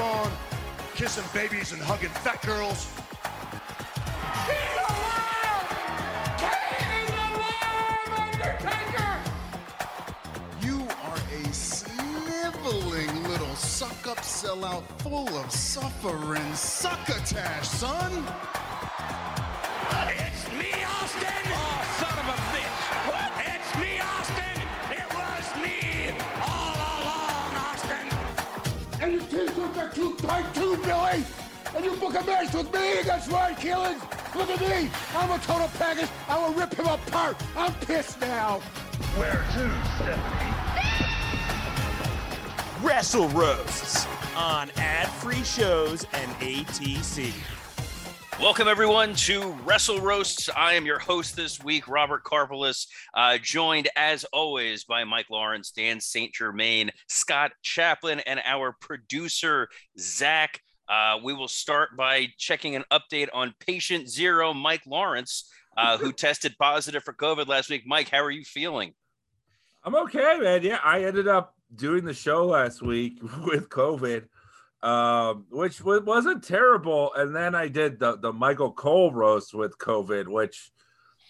keep on kissing babies and hugging fat girls. You are a sniveling little suck up sellout full of suffering succotash, son. It's me, Austin! Oh, are too tight too, Billy! And you book a match with me against Ryan Keelan! Look at me! I'm a total package! I will rip him apart! I'm pissed now! Where to, Stephanie? Wrestle Roasts on ad-free shows and ATC. Welcome, everyone, to Wrestle Roasts. I am your host this week, Robert Karpolis, uh, joined as always by Mike Lawrence, Dan St. Germain, Scott Chaplin, and our producer, Zach. Uh, we will start by checking an update on patient zero, Mike Lawrence, uh, who tested positive for COVID last week. Mike, how are you feeling? I'm okay, man. Yeah, I ended up doing the show last week with COVID, um, which w- wasn't terrible. And then I did the, the Michael Cole roast with COVID, which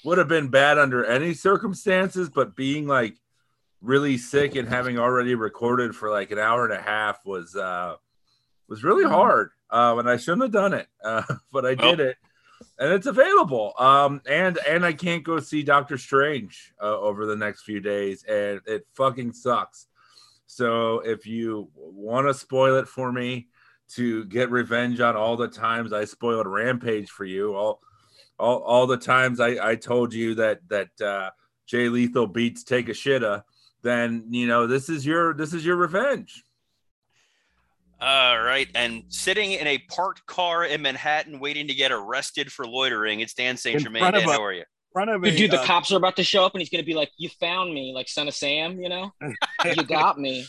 would have been bad under any circumstances, but being like really sick and having already recorded for like an hour and a half was uh was really hard. Uh, and I shouldn't have done it, uh, but I did it, and it's available. Um, and and I can't go see Doctor Strange uh, over the next few days, and it fucking sucks. So if you want to spoil it for me to get revenge on all the times I spoiled Rampage for you, all all, all the times I, I told you that that uh, Jay Lethal beats Takeshita, then you know this is your this is your revenge. All right. And sitting in a parked car in Manhattan waiting to get arrested for loitering, it's Dan St. In Germain. Dan, how are you? Front of Dude, a, dude, the uh, cops are about to show up, and he's gonna be like, "You found me, like son of Sam." You know, you got me.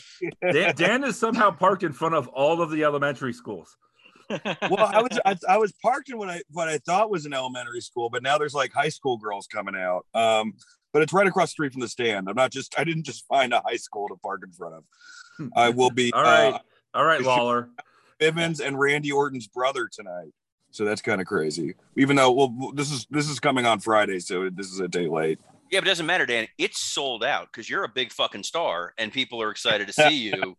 Dan, Dan is somehow parked in front of all of the elementary schools. well, I was I, I was parked in what I what I thought was an elementary school, but now there's like high school girls coming out. Um, but it's right across the street from the stand. I'm not just I didn't just find a high school to park in front of. I will be All right, uh, all right, Lawler. Bivens and Randy Orton's brother tonight. So that's kind of crazy. Even though well, this is this is coming on Friday, so this is a day late. Yeah, but it doesn't matter, Dan. It's sold out because you're a big fucking star and people are excited to see you.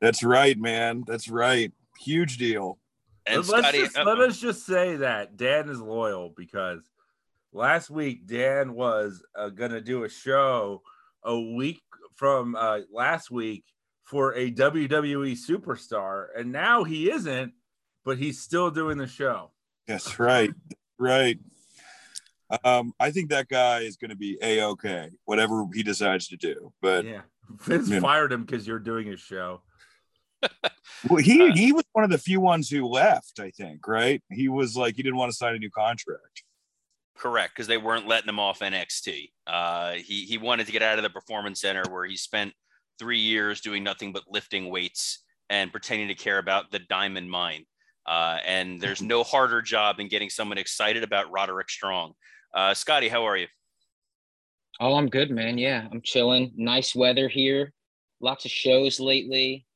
That's right, man. That's right. Huge deal. And let's Scotty, just, uh, let us just say that Dan is loyal because last week Dan was uh, going to do a show a week from uh, last week for a WWE superstar, and now he isn't, but he's still doing the show. That's right. Right. Um, I think that guy is going to be a okay, whatever he decides to do. But Yeah, Vince Yeah. fired him because you're doing his show. well, he Uh, he was one of the few ones who left. I think. Right. He was like he didn't want to sign a new contract. correct, because they weren't letting him off NXT. Uh, he he wanted to get out of the performance center where he spent three years doing nothing but lifting weights and pretending to care about the diamond mine. Uh, and there's no harder job than getting someone excited about Roderick Strong. Uh, Scotty, how are you? Oh, I'm good, man. Yeah, I'm chilling. Nice weather here. Lots of shows lately.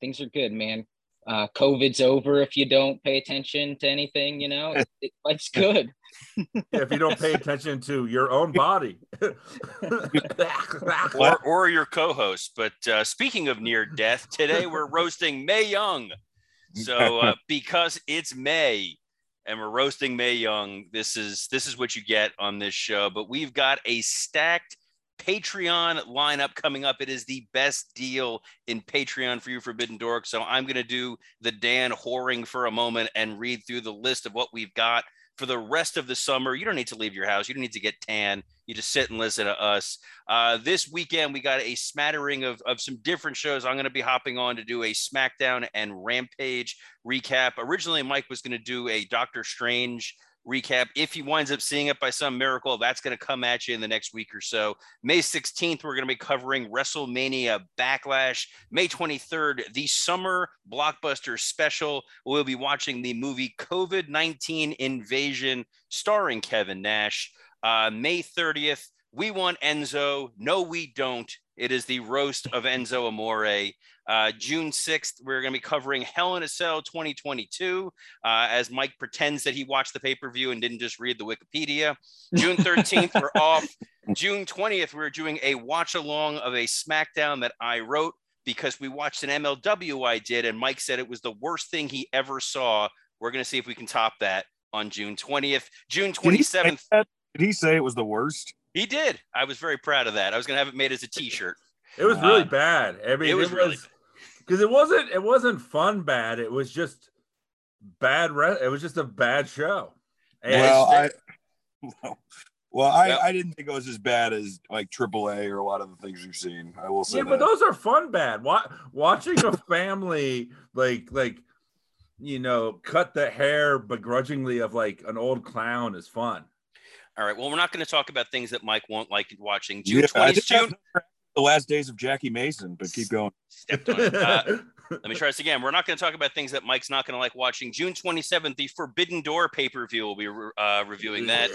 Things are good, man. Uh, COVID's over if you don't pay attention to anything. You know, it, it, life's good. if you don't pay attention to your own body. or, or your co-host. But uh, speaking of near death, today we're roasting Mae Young. So uh, because it's May and we're roasting Mae Young, this is this is what you get on this show. But we've got a stacked Patreon lineup coming up. It is the best deal in Patreon for you, Forbidden Dork. So I'm going to do the Dan whoring for a moment and read through the list of what we've got for the rest of the summer. You don't need to leave your house. You don't need to get tan. You just sit and listen to us. Uh, this weekend, we got a smattering of, of some different shows. I'm going to be hopping on to do a SmackDown and Rampage recap. Originally, Mike was going to do a Doctor Strange recap. If he winds up seeing it by some miracle, that's going to come at you in the next week or so. May 16th, we're going to be covering WrestleMania Backlash. May 23rd, the summer blockbuster special. We'll be watching the movie COVID 19 Invasion starring Kevin Nash. Uh, May 30th, We want Enzo. No, we don't. It is the roast of Enzo Amore. Uh, June 6th, we're going to be covering Hell in a Cell 2022 uh, as Mike pretends that he watched the pay per view and didn't just read the Wikipedia. June 13th, we're off. June 20th, we're doing a watch along of a SmackDown that I wrote because we watched an MLW I did, and Mike said it was the worst thing he ever saw. We're going to see if we can top that on June 20th. June Did he say 27th. Did he say it was the worst? He did. I was very proud of that. I was going to have it made as a t shirt. It was really Uh, bad. I mean, it was really because it wasn't it wasn't fun bad. It was just bad. Re- it was just a bad show. And well, I it's- well, I, Yep. I didn't think it was as bad as like AAA or a lot of the things you've seen. I will say yeah, that. but those are fun bad. Wa- watching a family like like you know cut the hair begrudgingly of like an old clown is fun. All right. Well, we're not going to talk about things that Mike won't like watching. June Yeah, June. the last days of Jackie Mason, but keep going. Stepped on it. Uh, let me try this again. We're not going to talk about things that Mike's not going to like watching. June 27th, the Forbidden Door pay per view. We'll be uh, reviewing that.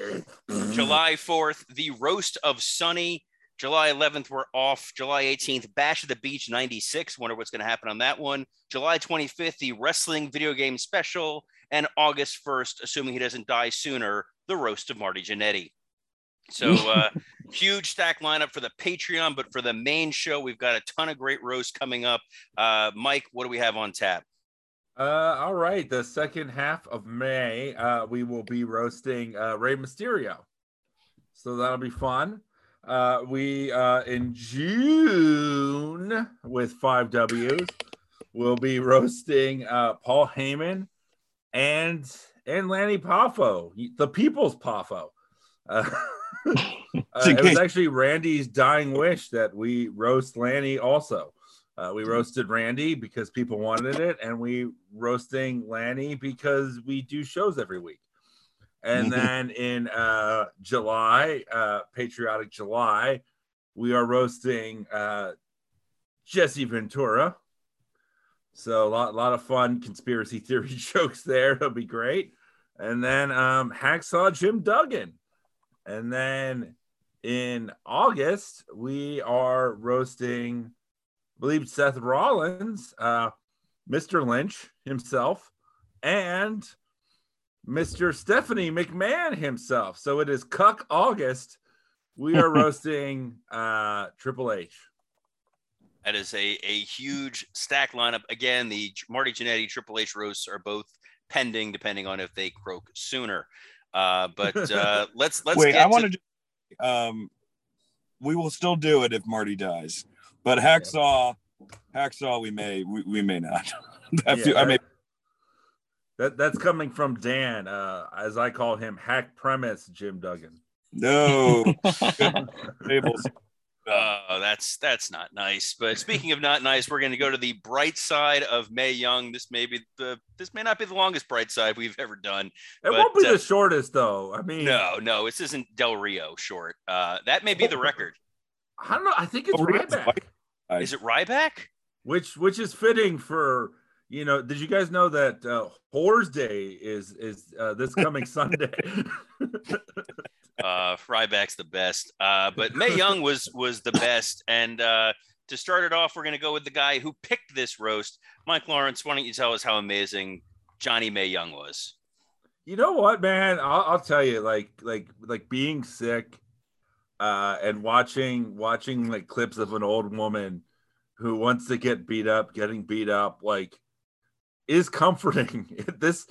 July 4th, the roast of Sunny. July 11th, we're off. July 18th, Bash at the Beach 96. Wonder what's going to happen on that one. July 25th, the wrestling video game special. And August 1st, assuming he doesn't die sooner, the roast of Marty Jannetty. So, uh, huge stack lineup for the Patreon, but for the main show, we've got a ton of great roasts coming up. Uh, Mike, what do we have on tap? Uh, all right. The second half of May, uh, we will be roasting uh, Rey Mysterio. So that'll be fun. Uh, we uh, in June with five W's, we'll be roasting uh, Paul Heyman and and Lanny Poffo, the People's Poffo. Uh, uh, it was actually Randy's dying wish that we roast Lanny also. Uh, we roasted Randy because people wanted it, and we roasting Lanny because we do shows every week. And Mhm. then in uh, July, uh, Patriotic July, we are roasting uh, Jesse Ventura. So a lot, lot of fun conspiracy theory jokes there. It'll be great. And then um, Hacksaw Jim Duggan. And then in August, we are roasting, I believe, Seth Rollins, uh, Mr. Lynch himself, and Mr. Stephanie McMahon himself. So it is Cuck August. We are roasting uh, Triple H. That is a, a huge stack lineup. Again, the Marty Jannetty Triple H roasts are both pending, depending on if they croak sooner. Uh, but uh, let's let's Wait, get I want to, to. Um, we will still do it if Marty dies, but hacksaw, hacksaw, we may, we, we may not. I, feel, I may. That that's coming from Dan, uh, as I call him, hack premise Jim Duggan. No. Tables. Oh, that's that's not nice. But speaking of not nice, we're going to go to the bright side of Mae Young. This may be the this may not be the longest bright side we've ever done. It But, won't be uh, the shortest though. I mean, No, no, this isn't Del Rio short. Uh, that may be the record. I don't know. I think it's Oh, really? Ryback, Is it Ryback? which which is fitting for you know. Did you guys know that uh, Whores Day is is uh, this coming Sunday? Uh, Ryback's the best. Uh, but Mae Young was was the best. And uh, to start it off, we're going to go with the guy who picked this roast. Mike Lawrence, why don't you tell us how amazing Johnny Mae Young was? you know what, man? I'll, I'll tell you, like like like being sick, uh, and watching watching like clips of an old woman who wants to get beat up, getting beat up, like is comforting. this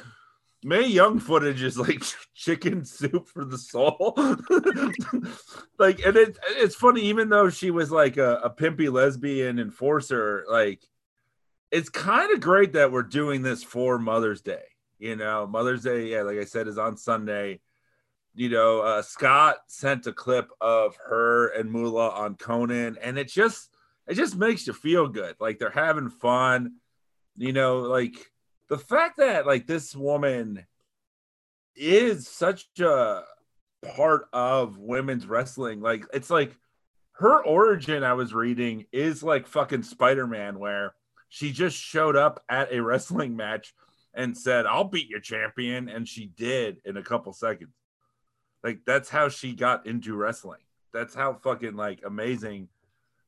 Mae Young footage is like chicken soup for the soul. like, and it, it's funny, even though she was like a, a pimpy lesbian enforcer, like it's kind of great that we're doing this for Mother's Day. You know, Mother's Day, yeah, like I said, is on Sunday. You know, uh, Scott sent a clip of her and Moolah on Conan, and it just it just makes you feel good. Like they're having fun. You know, like the fact that like this woman is such a part of women's wrestling. Like it's like her origin, I was reading, is like fucking Spider-Man, where she just showed up at a wrestling match and said, I'll beat your champion. And she did in a couple seconds. Like that's how she got into wrestling. that's how fucking like amazing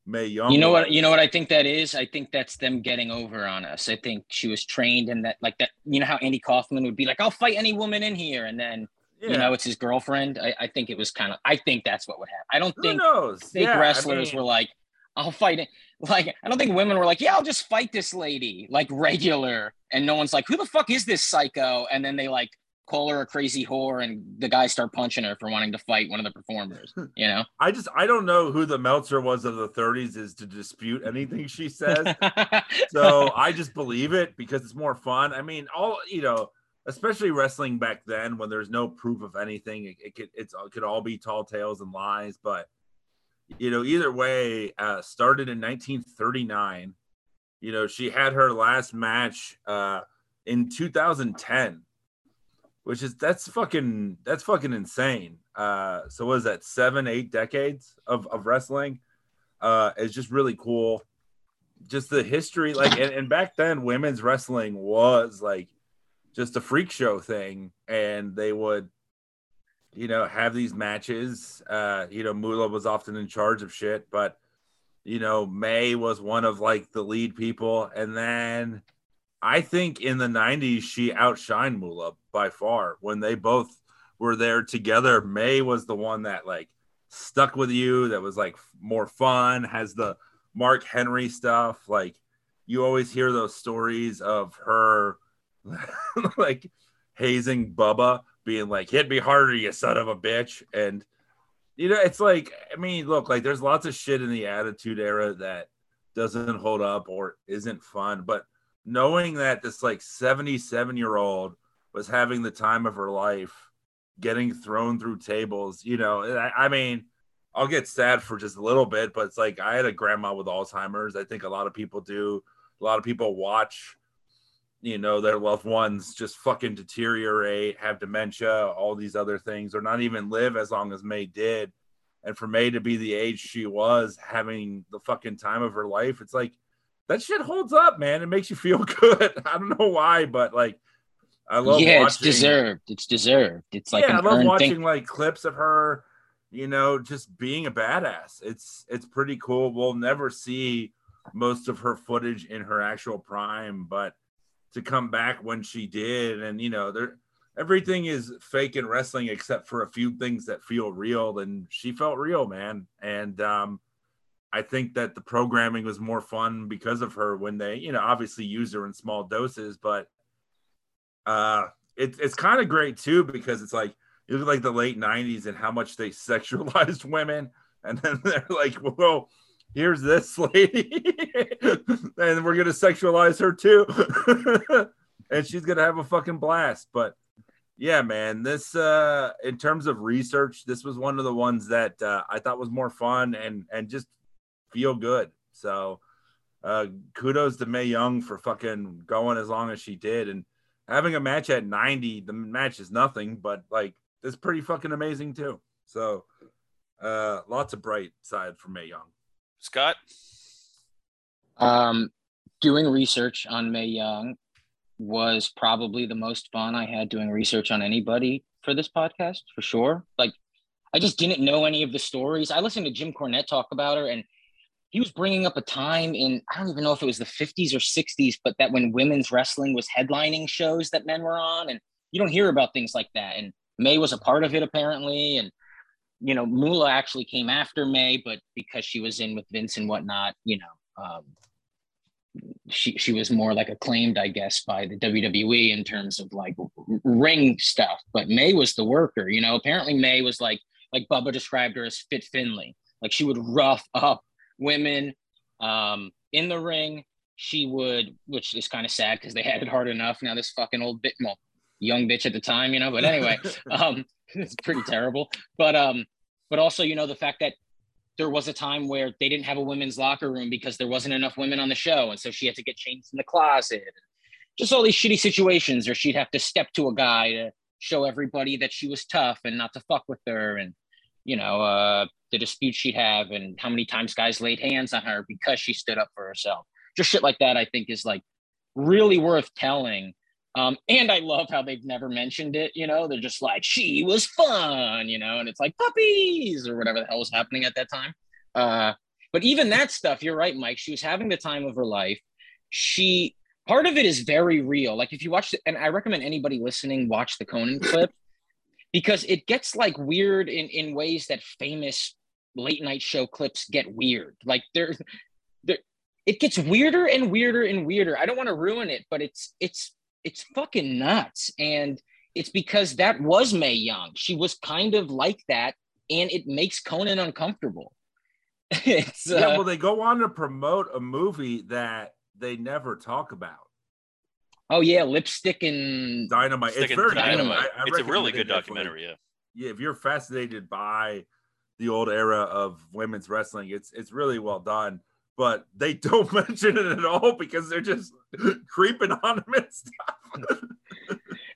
Mae Young. You know what? You know what I think that is. I think that's them getting over on us. I think she was trained in that, like that. You know how Andy Kaufman would be like, "I'll fight any woman in here," and then Yeah. you know it's his girlfriend. I, I think it was kind of. I think that's what would happen. I don't Who think knows? fake Yeah, I wrestlers mean- were like, "I'll fight it." Like I don't think women were like, "Yeah, I'll just fight this lady," like regular, and no one's like, "Who the fuck is this psycho?" And then they like call her a crazy whore, and the guys start punching her for wanting to fight one of the performers. You know. I just I don't know who the Meltzer was of the 30s is to dispute anything she says. so I just believe it because it's more fun. I mean, all you know, especially wrestling back then when there's no proof of anything, it, it could it's it could all be tall tales and lies. But you know, either way, uh, started in 1939. You know, she had her last match uh, in 2010, which is that's fucking that's fucking insane. Uh, so was that? Seven, eight decades of of wrestling. Uh, it's just really cool just the history like and, and back then women's wrestling was like just a freak show thing and they would you know have these matches uh you know Moolah was often in charge of shit but you know Mae was one of like the lead people and then I think in the 90s she outshined Moolah by far when they both were there together Mae was the one that like stuck with you that was like more fun has the Mark Henry stuff. Like you always hear those stories of her like hazing Bubba, being like, hit me harder, you son of a bitch. And you know, it's like, I mean, look, like there's lots of shit in the attitude era that doesn't hold up or isn't fun. But knowing that this like 77 year old was having the time of her life, getting thrown through tables, you know, I, I mean, I'll get sad for just a little bit, but it's like I had a grandma with Alzheimer's. I think a lot of people do. A lot of people watch, you know, their loved ones just fucking deteriorate, have dementia, all these other things, or not even live as long as Mae did. And for Mae to be the age she was, having the fucking time of her life, it's like that shit holds up, man. It makes you feel good. I don't know why, but like I love yeah, watching it's deserved. It's deserved. It's like yeah, I love watching thing. like clips of her, you know, just being a badass. It's it's pretty cool. We'll never see most of her footage in her actual prime, but to come back when she did, and you know, there everything is fake in wrestling except for a few things that feel real, and she felt real, man. And um I think that the programming was more fun because of her when they, you know, obviously use her in small doses, but uh it, it's kind of great too because it's like it was like the late 90s and how much they sexualized women and then they're like well here's this lady and we're gonna sexualize her too and she's gonna have a fucking blast but yeah man this uh in terms of research this was one of the ones that uh, i thought was more fun and and just feel good so uh kudos to mae young for fucking going as long as she did and having a match at 90 the match is nothing but like it's pretty fucking amazing too so uh lots of bright side for mae young Scott? Um, doing research on Mae Young was probably the most fun I had doing research on anybody for this podcast, for sure. Like, I just didn't know any of the stories. I listened to Jim Cornette talk about her, and he was bringing up a time in I don't even know if it was the 50s or 60s, but that when women's wrestling was headlining shows that men were on, and you don't hear about things like that. And Mae was a part of it apparently, and you know, Moolah actually came after Mae, but because she was in with Vince and whatnot, you know, um, she she was more like acclaimed, I guess, by the WWE in terms of like ring stuff. But Mae was the worker, you know. Apparently, Mae was like like Bubba described her as Fit Finlay, like she would rough up women um, in the ring. She would, which is kind of sad because they had it hard enough. Now this fucking old bit, well, young bitch at the time, you know. But anyway, um, it's pretty terrible. But um, but also, you know, the fact that there was a time where they didn't have a women's locker room because there wasn't enough women on the show, and so she had to get changed in the closet. Just all these shitty situations, or she'd have to step to a guy to show everybody that she was tough and not to fuck with her, and you know, uh, the disputes she'd have, and how many times guys laid hands on her because she stood up for herself. Just shit like that, I think, is like really worth telling Um, and I love how they've never mentioned it. You know, they're just like, she was fun, you know, and it's like puppies or whatever the hell was happening at that time. Uh, but even that stuff, you're right, Mike. She was having the time of her life. She, part of it is very real. Like if you watch, the, and I recommend anybody listening watch the Conan clip because it gets like weird in, in ways that famous late night show clips get weird. Like there, there, it gets weirder and weirder and weirder. I don't want to ruin it, but it's, it's, it's fucking nuts. And it's because that was Mae Young. She was kind of like that, and it makes Conan uncomfortable. it's, yeah, uh, well, they go on to promote a movie that they never talk about. oh yeah, lipstick and Dynamite. Stick it's in very Dynamite. I- I it's a really good documentary. Yeah. Yeah, if you're fascinated by the old era of women's wrestling, it's it's really well done. But they don't mention it at all because they're just creeping on them and stuff.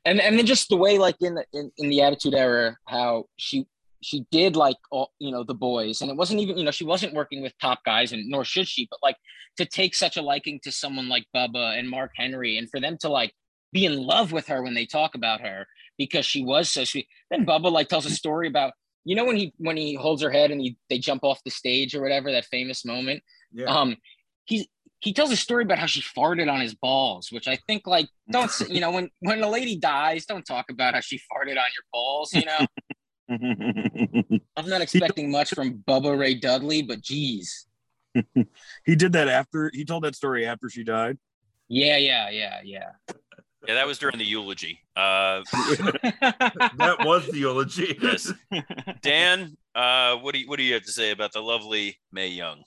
and and then just the way like in the in, in the attitude era how she she did like all you know the boys and it wasn't even you know she wasn't working with top guys and nor should she but like to take such a liking to someone like Bubba and Mark Henry and for them to like be in love with her when they talk about her because she was so sweet then Bubba like tells a story about you know when he when he holds her head and he they jump off the stage or whatever that famous moment Yeah. um he's he tells a story about how she farted on his balls, which I think like don't you know when when a lady dies, don't talk about how she farted on your balls. You know, I'm not expecting much from Bubba Ray Dudley, but geez, he did that after he told that story after she died. yeah, yeah, yeah, yeah. Yeah, that was during the eulogy. Uh, that was the eulogy. Yes. Dan, uh, what do you what do you have to say about the lovely Mae Young?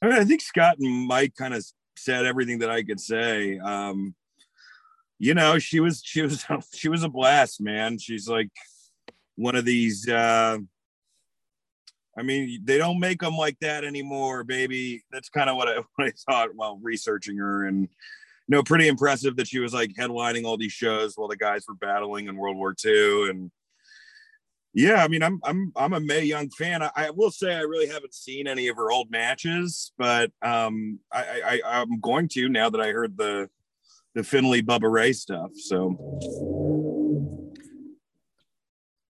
I mean, I think Scott and Mike kind of said everything that I could say. Um, you know, she was she was she was a blast, man. She's like one of these. Uh, I mean, they don't make them like that anymore, baby. That's kind of what I, what I thought while researching her, and you know, pretty impressive that she was like headlining all these shows while the guys were battling in World War II, and yeah, I mean, I'm I'm I'm a Mae Young fan. I, I will say I really haven't seen any of her old matches, but um, I, I I'm going to now that I heard the the Finlay Bubba Ray stuff. So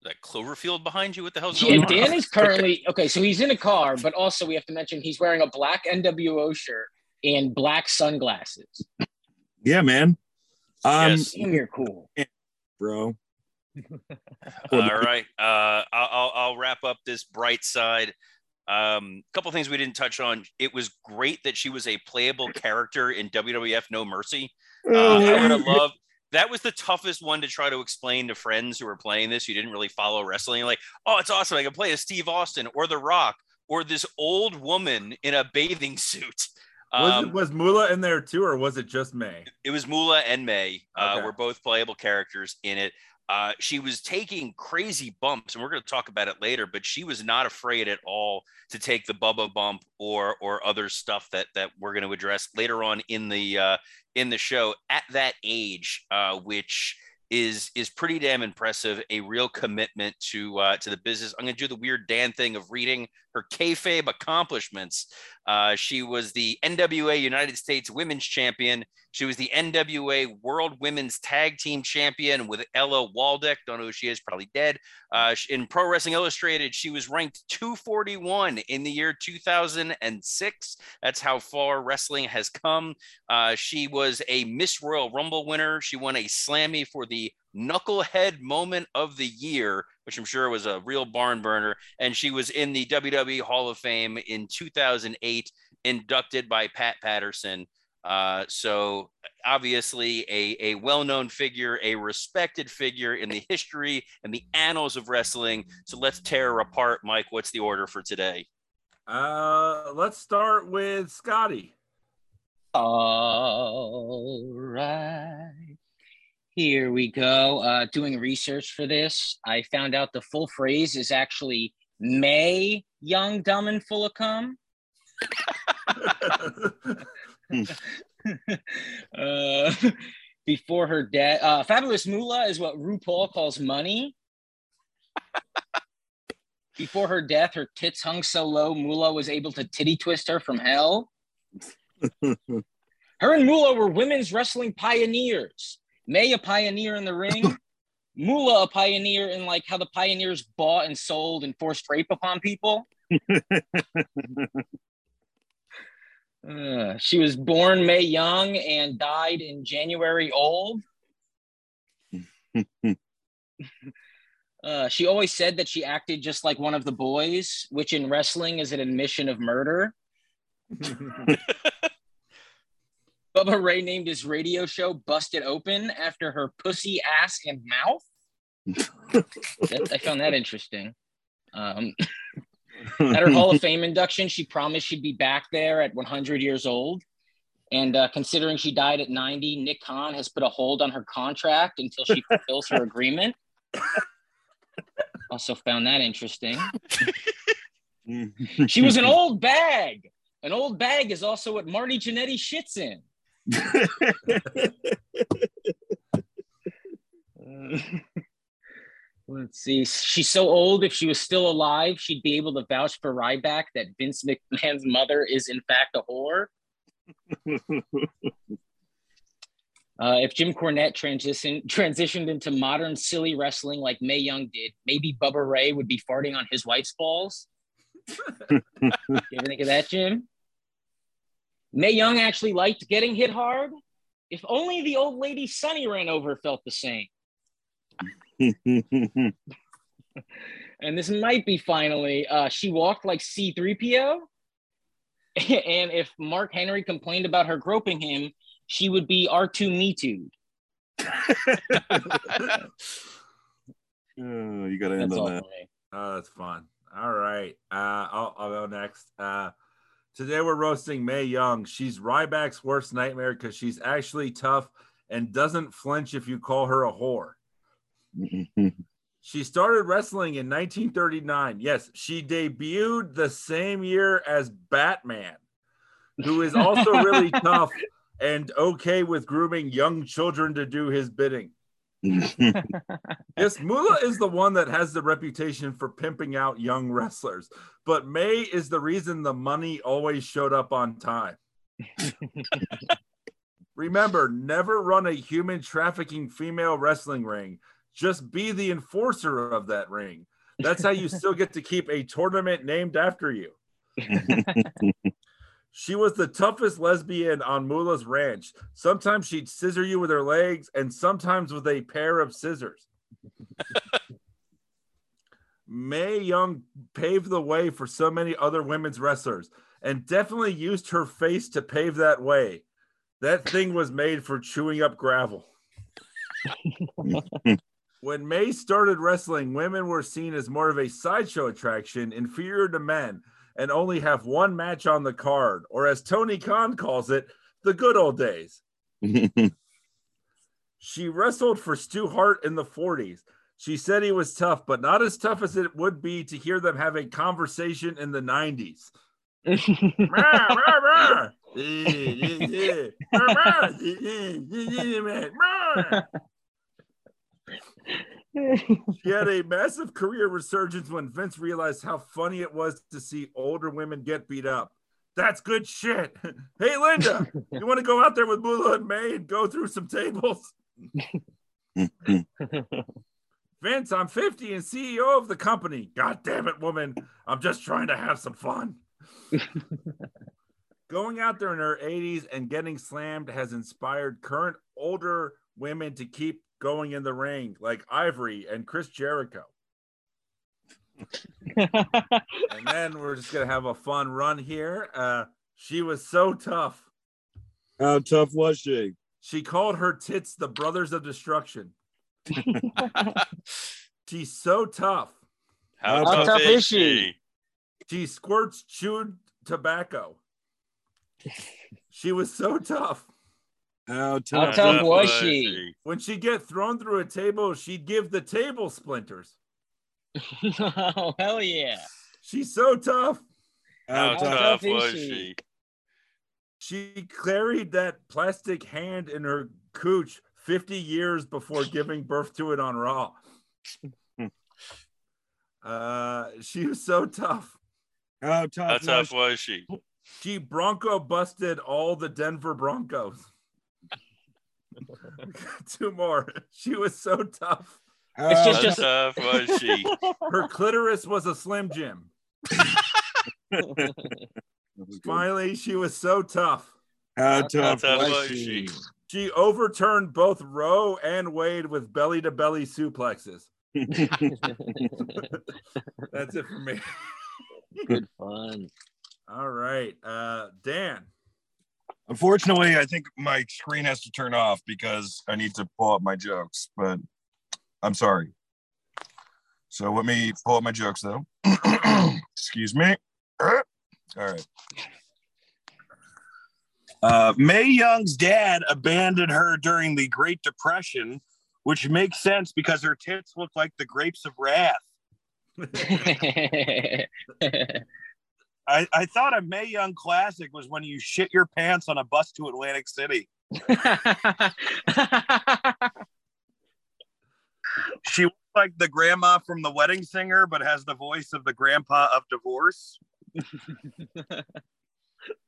That Cloverfield behind you? What the hell's Yeah, going on? Dan is currently okay. So he's in a car, but also we have to mention he's wearing a black NWO shirt and black sunglasses. Yeah, man. Um, Yes. Damn, you're cool. bro. All right. Uh, I'll, I'll, I'll wrap up this bright side. Um, a couple things we didn't touch on. It was great that she was a playable character in WWF No Mercy. Uh, I would have loved. That was the toughest one to try to explain to friends who were playing this. who didn't really follow wrestling. Like, oh, it's awesome! I can play as Steve Austin or The Rock or this old woman in a bathing suit. Was, Um, it, was Moolah in there too, or was it just Mae? it was Moolah and Mae uh, Okay. were both playable characters in it. Uh, she was taking crazy bumps, and we're going to talk about it later. But she was not afraid at all to take the Bubba bump or or other stuff that that we're going to address later on in the uh, in the show. At that age, uh, which is is pretty damn impressive. A real commitment to uh, to the business. I'm going to do the weird Dan thing of reading her kayfabe accomplishments. Uh, she was the NWA United States Women's Champion. She was the NWA World Women's Tag Team Champion with Ella Waldek. Don't know who she is, probably dead. Uh, in Pro Wrestling Illustrated, she was ranked 241 in the year 2006. That's how far wrestling has come. Uh, she was a Miss Royal Rumble winner. She won a Slammy for the Knucklehead Moment of the Year, which I'm sure was a real barn burner. And she was in the WWE Hall of Fame in 2008, inducted by Pat Patterson. Uh, so obviously a, a well-known figure, a respected figure in the history and the annals of wrestling. So let's tear her apart. Mike, what's the order for today? Uh, let's start with Scotty. All right. Here we go. Uh, doing research for this, I found out the full phrase is actually Mae Young, Dumb, and Full of Cum. uh, before her death, uh, Fabulous Moolah is what RuPaul calls money. Before her death, her tits hung so low, Moolah was able to titty twist her from hell. Her and Moolah were women's wrestling pioneers. Mae a pioneer in the ring, Moolah a pioneer in like how the pioneers bought and sold and forced rape upon people. Uh, she was born Mae Young and died in January old. Uh, she always said that she acted just like one of the boys, which in wrestling is an admission of murder. Bubba Ray named his radio show Busted Open after her pussy, ass, and mouth. That- I found that interesting. Um, at her Hall of Fame induction, she promised she'd be back there at 100 years old. And uh, considering she died at 90, Nick Khan has put a hold on her contract until she fulfills her agreement. Also found that interesting. She was an old bag. An old bag is also what Marty Jannetty shits in. Uh, Let's see. She's so old. If she was still alive, she'd be able to vouch for Ryback that Vince McMahon's mother is in fact a whore. Uh, if Jim Cornette transition, transitioned into modern silly wrestling like Mae Young did, maybe Bubba Ray would be farting on his wife's balls. you ever think of that, Jim? Mae Young actually liked getting hit hard. If only the old lady Sunny ran over felt the same. And this might be finally, uh, she walked like C3PO. and if Mark Henry complained about her groping him, she would be R2 Me Too. Oh, you got to end That's on that. Oh, that's fun. All right. Uh, I'll, I'll go next. Uh, today we're roasting Mae Young. She's Ryback's worst nightmare because she's actually tough and doesn't flinch if you call her a whore. She started wrestling in 1939. Yes, she debuted the same year as Batman, who is also really tough and okay with grooming young children to do his bidding. Yes, Moolah is the one that has the reputation for pimping out young wrestlers, but Mae is the reason the money always showed up on time. Remember, never run a human trafficking female wrestling ring. Just be the enforcer of that ring. That's how you still get to keep a tournament named after you. She was the toughest lesbian on Moolah's ranch. Sometimes she'd scissor you with her legs, and sometimes with a pair of scissors. Mae Young paved the way for so many other women's wrestlers and definitely used her face to pave that way. That thing was made for chewing up gravel. when Mae started wrestling, women were seen as more of a sideshow attraction, inferior to men, and only have one match on the card, or as Tony Khan calls it, the good old days. She wrestled for Stu Hart in the 40s. She said he was tough, but not as tough as it would be to hear them have a conversation in the 90s. She had a massive career resurgence when Vince realized how funny it was to see older women get beat up. That's good shit. Hey, Linda, you want to go out there with Moolah and Mae and go through some tables? Vince, I'm 50 and CEO of the company. God damn it, woman. I'm just trying to have some fun. Going out there in her 80s and getting slammed has inspired current older women to keep going in the ring, like Ivory and Chris Jericho. and then we're just gonna have a fun run here. Uh, she was so tough. How tough was she? She called her tits the brothers of destruction. She's so tough. How, How tough, tough is is she? she? She squirts chewed tobacco. She was so tough. How How tough? tough was she? When she'd get thrown through a table, she'd give the table splinters. oh, hell yeah. She's so tough. How, How tough, tough was she? she? She carried that plastic hand in her cooch 50 years before giving birth to it on Raw. Uh, she was so tough. How tough? How was tough she? was she? She Bronco busted all the Denver Broncos. Two more. She was so tough. It's just- How tough was she? Her clitoris was a Slim Jim. Finally, she was so tough. how How tough tough was was she? she? She overturned both Roe and Wade with belly to belly suplexes. That's it for me. Good fun. All right. Uh Dan. Unfortunately, I think my screen has to turn off because I need to pull up my jokes, but I'm sorry. So let me pull up my jokes though. Excuse me. All right. Uh, May Young's dad abandoned her during the Great Depression, which makes sense because her tits look like the grapes of wrath. I, I thought a Mae Young classic was when you shit your pants on a bus to Atlantic City. She looks like the grandma from The Wedding Singer, but has the voice of the grandpa of divorce.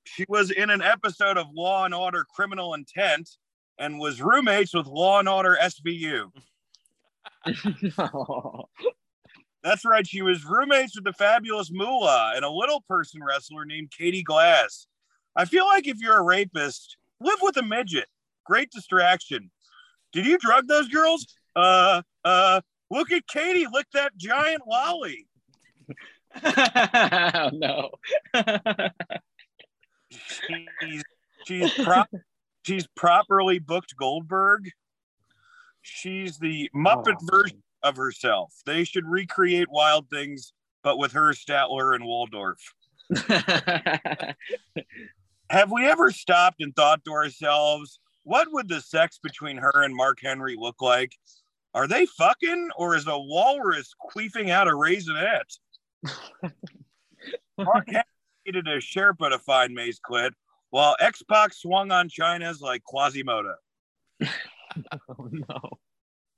she was in an episode of Law and Order Criminal Intent and was roommates with Law and Order SVU. That's right. She was roommates with the fabulous Moolah and a little person wrestler named Katie Glass. I feel like if you're a rapist, live with a midget. Great distraction. Did you drug those girls? Uh, uh, look at Katie lick that giant lolly. oh no. She's she's prop, she's properly booked Goldberg. She's the Muppet Oh. version of herself. They should recreate Wild Things, but with her Statler and Waldorf. Have we ever stopped and thought to ourselves, what would the sex between her and Mark Henry look like? Are they fucking, or is a walrus queefing out a raisinette? Mark Henry needed a Sherpa to find Mae's clit, while X-Pac swung on Chyna's like Quasimodo. oh no.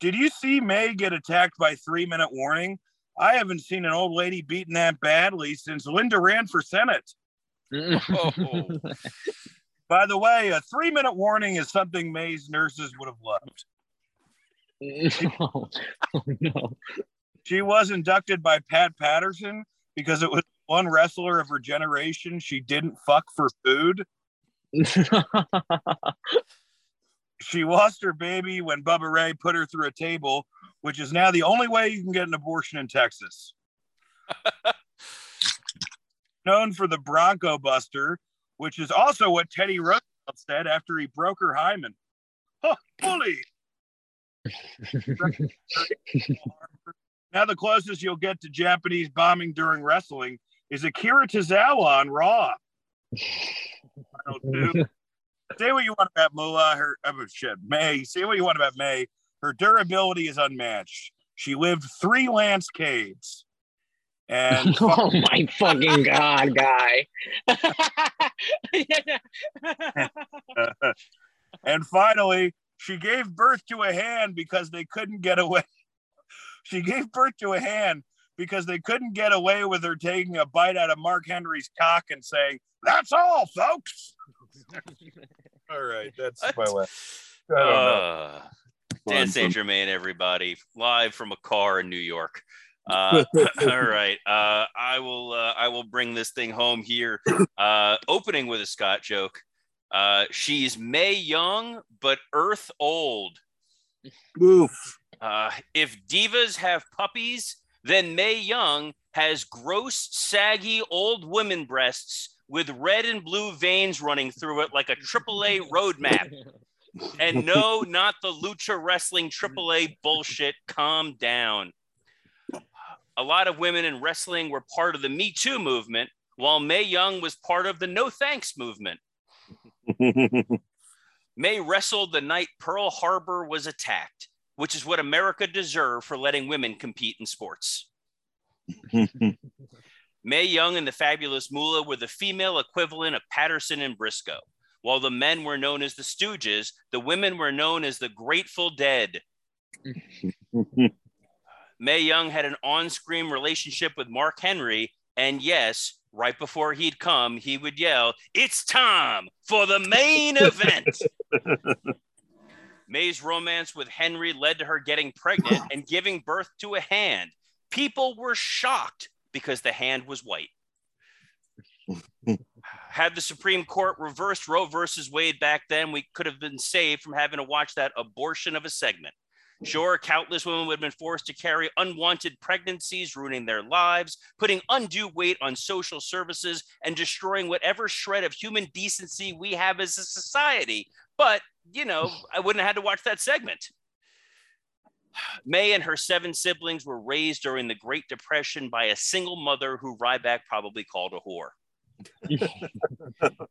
Did you see Mae get attacked by three minute warning? I haven't seen an old lady beaten that badly since Linda ran for Senate. Oh. By the way, a three minute warning is something Mae's nurses would have loved. oh no. She was inducted by Pat Patterson because it was one wrestler of her generation she didn't fuck for food. She lost her baby when Bubba Ray put her through a table, which is now the only way you can get an abortion in Texas. Known for the Bronco Buster, which is also what Teddy Roosevelt said after he broke her hymen. Huh, bully. now the closest you'll get to Japanese bombing during wrestling is Akira Tozawa on Raw. I don't do. Say what you want about Moolah. Her uh, oh, shit, Mae. Say what you want about Mae. Her durability is unmatched. She lived three lancades. And oh my fucking god, guy. and finally, she gave birth to a hand because they couldn't get away. She gave birth to a hand because they couldn't get away with her taking a bite out of Mark Henry's cock and saying, "That's all, folks." All right, that's my last. Uh, Dan St. Germain, everybody, live from a car in New York. Uh, all right, uh, I will. Uh, I will bring this thing home here. Uh, opening with a Scott joke. Uh, she's Mae Young, but Earth old. Oof. Uh, if divas have puppies, then Mae Young has gross, saggy old women breasts with red and blue veins running through it like a AAA roadmap. And no, not the lucha wrestling AAA bullshit. Calm down. A lot of women in wrestling were part of the Me Too movement, while Mae Young was part of the No Thanks movement. Mae wrestled the night Pearl Harbor was attacked, which is what America deserved for letting women compete in sports. Mae Young and the fabulous Moolah were the female equivalent of Patterson and Briscoe. While the men were known as the Stooges, the women were known as the Grateful Dead. Mae Young had an on screen relationship with Mark Henry. And yes, right before he'd come, he would yell, It's time for the main event. Mae's romance with Henry led to her getting pregnant and giving birth to a hand. People were shocked because the hand was white. Had the Supreme Court reversed Roe versus Wade back then, we could have been saved from having to watch that abortion of a segment. Sure, countless women would have been forced to carry unwanted pregnancies, ruining their lives, putting undue weight on social services, and destroying whatever shred of human decency we have as a society. But, you know, I wouldn't have had to watch that segment. Mae and her seven siblings were raised during the Great Depression by a single mother who Ryback probably called a whore.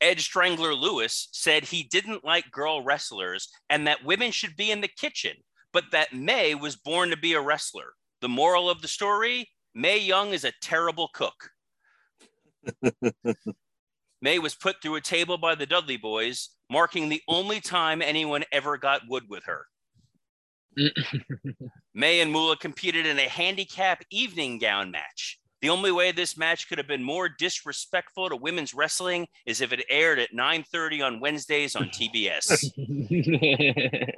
Ed Strangler Lewis said he didn't like girl wrestlers and that women should be in the kitchen, but that Mae was born to be a wrestler. The moral of the story Mae Young is a terrible cook. Mae was put through a table by the Dudley boys, marking the only time anyone ever got wood with her. Mae and Moolah competed in a handicap evening gown match. The only way this match could have been more disrespectful to women's wrestling is if it aired at 9:30 on Wednesdays on TBS.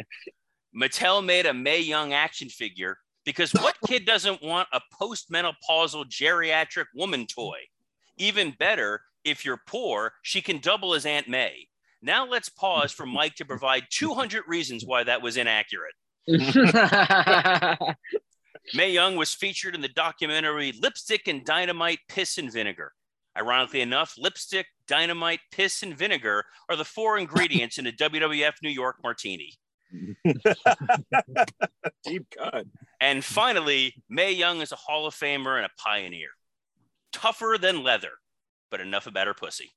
Mattel made a Mae Young action figure because what kid doesn't want a postmenopausal geriatric woman toy? Even better, if you're poor, she can double as Aunt May. Now let's pause for Mike to provide 200 reasons why that was inaccurate. Mae Young was featured in the documentary Lipstick and Dynamite Piss and Vinegar. Ironically enough, lipstick, dynamite, piss, and vinegar are the four ingredients in a WWF New York martini. Deep cut. And finally, Mae Young is a Hall of Famer and a pioneer. Tougher than leather, but enough about her pussy.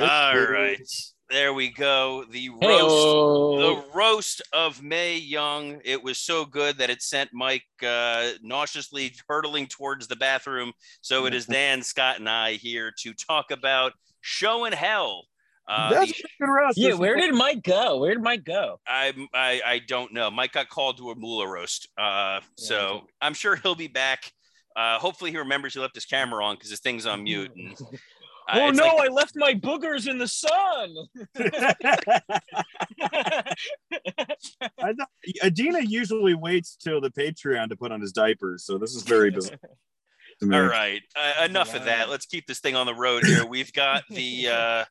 All right. There we go. The roast, Hey-o. the roast of Mae Young. It was so good that it sent Mike uh, nauseously hurtling towards the bathroom. So it is Dan, Scott, and I here to talk about Show in Hell. Uh, That's the- a good roast. yeah, where did Mike go? Where did Mike go? I, I I don't know. Mike got called to a moolah roast, uh, so I'm sure he'll be back. Uh, hopefully, he remembers he left his camera on because his thing's on mute. And, oh it's no, like- I left my boogers in the sun. I thought, Adina usually waits till the Patreon to put on his diapers, so this is very bizarre. All right, uh, enough of that. Let's keep this thing on the road here. We've got the uh,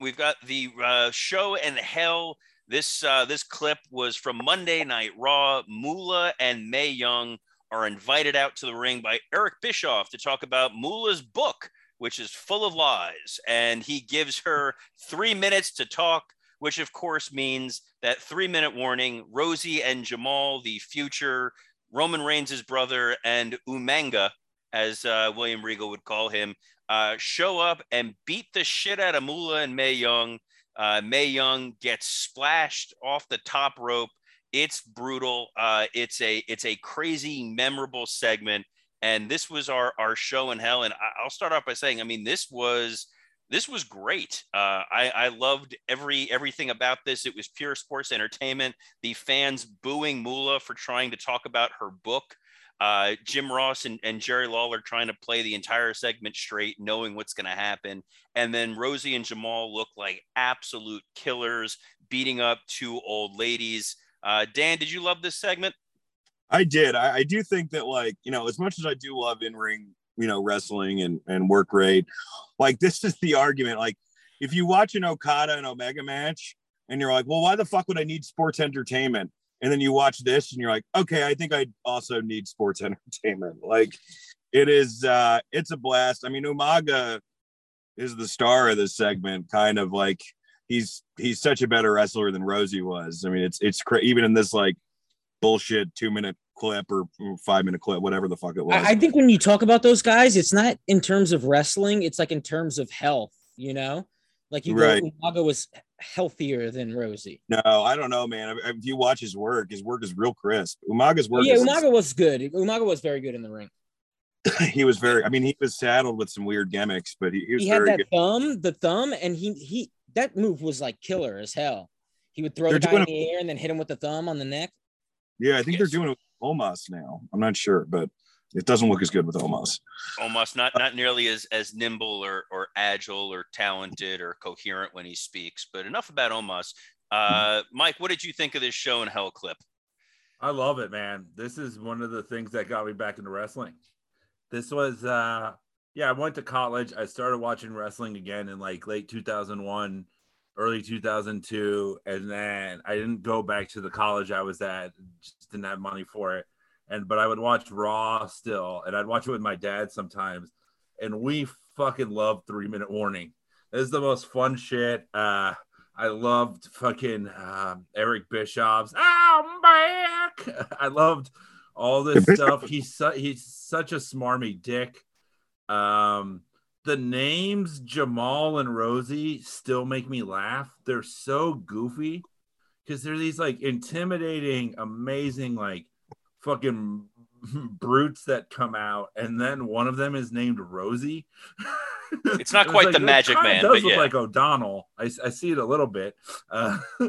we've got the uh, show and hell. This uh, this clip was from Monday Night Raw. Moolah and Mae Young are invited out to the ring by Eric Bischoff to talk about Moolah's book, which is full of lies, and he gives her three minutes to talk. Which of course means that three minute warning. Rosie and Jamal, the future Roman Reigns' brother, and Umanga, as uh, William Regal would call him, uh, show up and beat the shit out of Moolah and Mae Young. Uh, Mae Young gets splashed off the top rope. It's brutal. Uh, it's a it's a crazy, memorable segment. And this was our our show in hell. And I, I'll start off by saying, I mean, this was this was great. Uh, I, I loved every everything about this. It was pure sports entertainment. The fans booing Moolah for trying to talk about her book. Uh, Jim Ross and, and Jerry Lawler trying to play the entire segment straight, knowing what's going to happen. And then Rosie and Jamal look like absolute killers, beating up two old ladies. Uh, Dan, did you love this segment? I did. I, I do think that, like, you know, as much as I do love in ring, you know, wrestling and, and work rate, like, this is the argument. Like, if you watch an Okada and Omega match and you're like, well, why the fuck would I need sports entertainment? And then you watch this and you're like, okay, I think I also need sports entertainment. Like, it is, uh, it's a blast. I mean, Umaga is the star of this segment, kind of like he's he's such a better wrestler than Rosie was. I mean, it's it's cra- even in this like bullshit two minute clip or five minute clip, whatever the fuck it was. I, I think when you talk about those guys, it's not in terms of wrestling, it's like in terms of health, you know? Like you Right. go, Umaga was healthier than Rosie. no, I don't know, man. If, you watch his work, his work is real crisp. Umaga's work yeah, is Umaga was good. Umaga was very good in the ring. he was very. I mean, he was saddled with some weird gimmicks, but he, he was He had very that good. thumb, the thumb, and he he that move was like killer as hell. He would throw They're the guy in the air and then hit him with the thumb on the neck. Yeah, I think Yes. they're doing it with Omos now. I'm not sure, but it doesn't look as good with Omos. Almost not not nearly as as nimble or or agile or talented or coherent when he speaks. But enough about Omos. Uh, Mike, what did you think of this show and hell clip? I love it, man. This is one of the things that got me back into wrestling. This was uh yeah, I went to college. I started watching wrestling again in like late 2001, early 2002, and then I didn't go back to the college I was at. Just didn't have money for it. And but I would watch Raw still, and I'd watch it with my dad sometimes. And we fucking loved Three Minute Warning. This is the most fun shit. Uh I loved fucking um, Eric Bischoff's. I'm back. I loved all this stuff. He's su- he's such a smarmy dick. Um, the names Jamal and Rosie still make me laugh. They're so goofy because they're these like intimidating, amazing, like fucking brutes that come out, and then one of them is named Rosie. It's not It quite like- the Magic Man, Does but look yeah. like O'Donnell. I, I see it a little bit. Uh,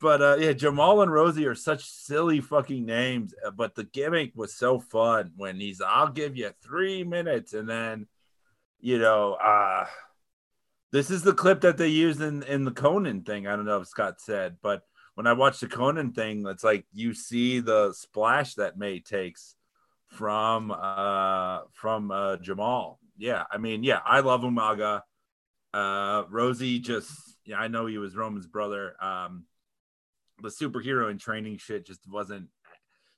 but uh, yeah, Jamal and Rosie are such silly fucking names. uh, But the gimmick was so fun when he's, I'll give you three minutes, and then, you know, uh, this is the clip that they used in in the Conan thing. I don't know if Scott said, but when I watched the Conan thing, it's like you see the splash that Mae takes from uh from uh Jamal. Yeah, I mean, yeah, I love Umaga. Uh Rosie just yeah, I know he was Roman's brother. Um the superhero in training shit just wasn't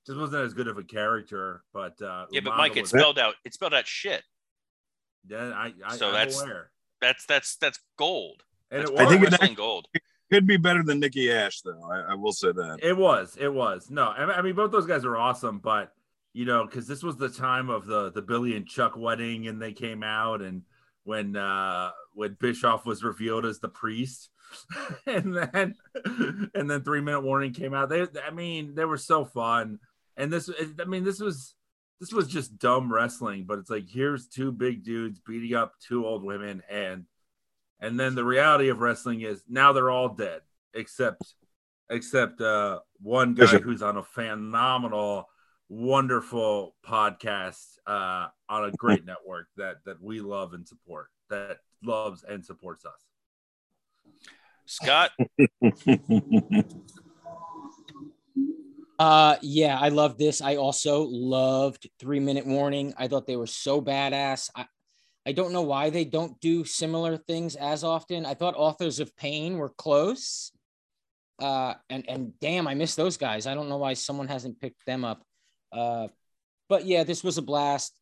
just wasn't as good of a character, but uh Yeah, but Mike, it was- spelled out. It spelled out shit. Yeah, I, I So I'm that's- aware. That's that's that's gold. And That's it was. I think it- gold. Could be better than Nikki Ash, though. I, I will say that. It was. It was. No, I I mean both those guys are awesome, but you know, because this was the time of the the Billy and Chuck wedding, and they came out, and when uh when Bischoff was revealed as the priest, and then and then three minute warning came out. They, I mean, they were so fun, and this, I mean, this was this was just dumb wrestling, but it's like here's two big dudes beating up two old women, and and then the reality of wrestling is now they're all dead except except uh one guy Bischoff. who's on a phenomenal wonderful podcast uh on a great network that that we love and support that loves and supports us Scott, Uh, yeah, I love this. I also loved Three Minute Warning. I thought they were so badass. I, I don't know why they don't do similar things as often. I thought Authors of Pain were close. Uh, and and damn, I miss those guys. I don't know why someone hasn't picked them up. Uh, but yeah, this was a blast.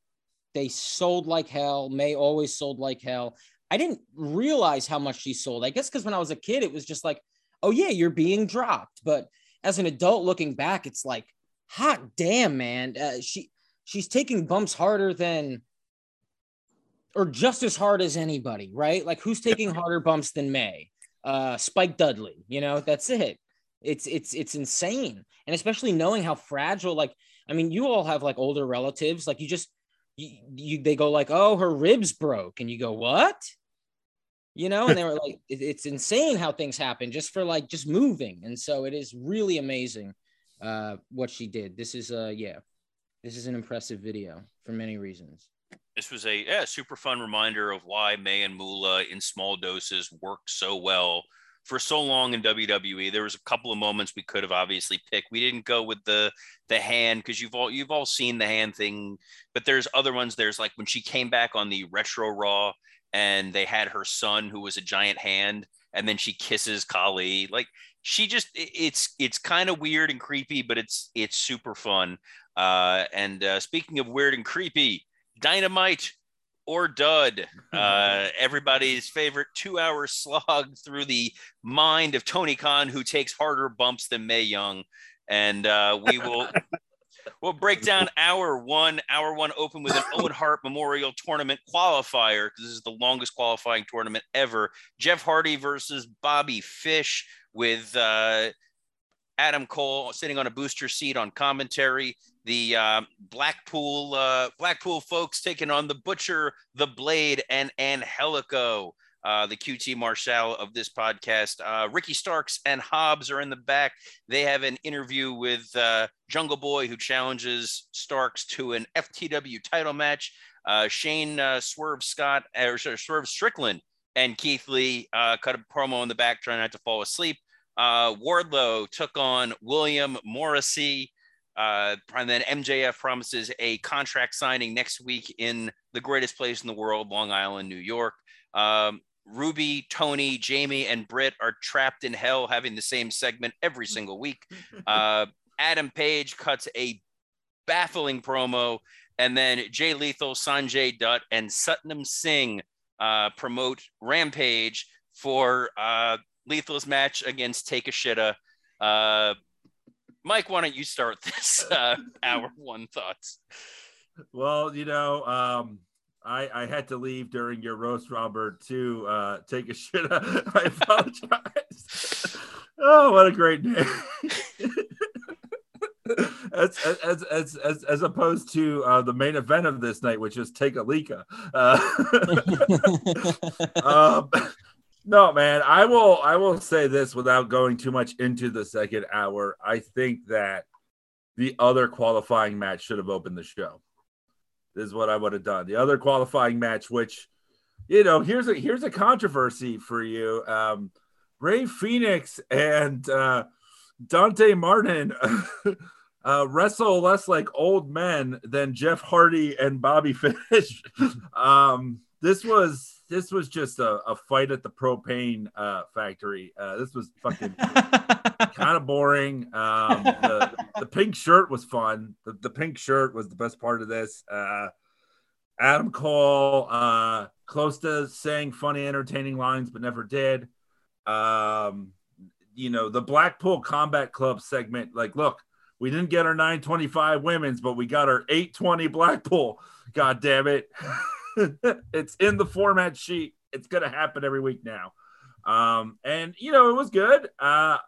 They sold like hell. Mae always sold like hell. I didn't realize how much she sold. I guess because when I was a kid, it was just like, oh yeah, you're being dropped. But as an adult looking back, it's like, hot damn, man. Uh, she she's taking bumps harder than, or just as hard as anybody, right? Like who's taking harder bumps than Mae? Uh, Spike Dudley. You know, that's it. It's it's it's insane, and especially knowing how fragile. Like, I mean, you all have like older relatives. Like, you just you, you they go like, oh, her ribs broke, and you go, what? You know and they were like it- it's insane how things happen just for like just moving and so it is really amazing uh what she did this is uh yeah this is an impressive video for many reasons this was a yeah, super fun reminder of why Mae and Moolah in small doses worked so well for so long in WWE. There was a couple of moments we could have obviously picked. We didn't go with the the hand because you've all you've all seen the hand thing, but there's other ones. There's like when she came back on the retro Raw and they had her son who was a giant hand, and then she kisses Kali. Like she just it's it's kind of weird and creepy, but it's it's super fun. Uh, and uh, speaking of weird and creepy, Dynamite or Dud, uh, everybody's favorite two hour slog through the mind of Tony Khan, who takes harder bumps than Mae Young. And uh, we will. We'll break down hour one. Hour one open with an Owen Hart Memorial Tournament qualifier because this is the longest qualifying tournament ever. Jeff Hardy versus Bobby Fish with uh, Adam Cole sitting on a booster seat on commentary. The uh, Blackpool uh, Blackpool folks taking on the Butcher, the Blade, and Angelico. Uh, the QT Marshall of this podcast. Uh, Ricky Starks and Hobbs are in the back. They have an interview with uh, Jungle Boy, who challenges Starks to an FTW title match. Uh, Shane uh, Swerve Scott, or sorry, Swerve Strickland, and Keith Lee uh, cut a promo in the back, trying not to fall asleep. Wardlow took on William Morrissey. Uh, and then MJF promises a contract signing next week in the greatest place in the world, Long Island, New York. Um, Ruby, Tony, Jamie, and Britt are trapped in hell, having the same segment every single week. Uh, Adam Page cuts a baffling promo, and then Jay Lethal, Sanjay Dutt, and Satnam Singh uh, promote Rampage for uh, Lethal's match against Take a Shitta. Uh, Mike, why don't you start this uh, hour one thoughts? Well, you know, um, I, I had to leave during your roast, Robert, to uh, take a shit. I apologize. oh, what a great name. as, as, as, as, as opposed to uh, the main event of this night, which is Take a Lika. Uh, um, no, man, I will I will say this without going too much into the second hour. I think that the other qualifying match should have opened the show. This is what I would have done. The other qualifying match, which you know, here's a here's a controversy for you. Um, Rey Fenix and uh, Dante Martin uh, wrestle less like old men than Jeff Hardy and Bobby Fish. um, this was this was just a, a fight at the propane uh, factory. Uh, this was fucking kind of boring. Um, the, the, pink shirt was fun. The, the, pink shirt was the best part of this. Uh, Adam Cole, uh, close to saying funny, entertaining lines, but never did. Um, you know, the Blackpool Combat Club segment, like, look, we didn't get our 925 women's, but we got our 820 Blackpool. God damn it. it's in the format sheet. It's going to happen every week now. Um, and you know, it was good. Uh,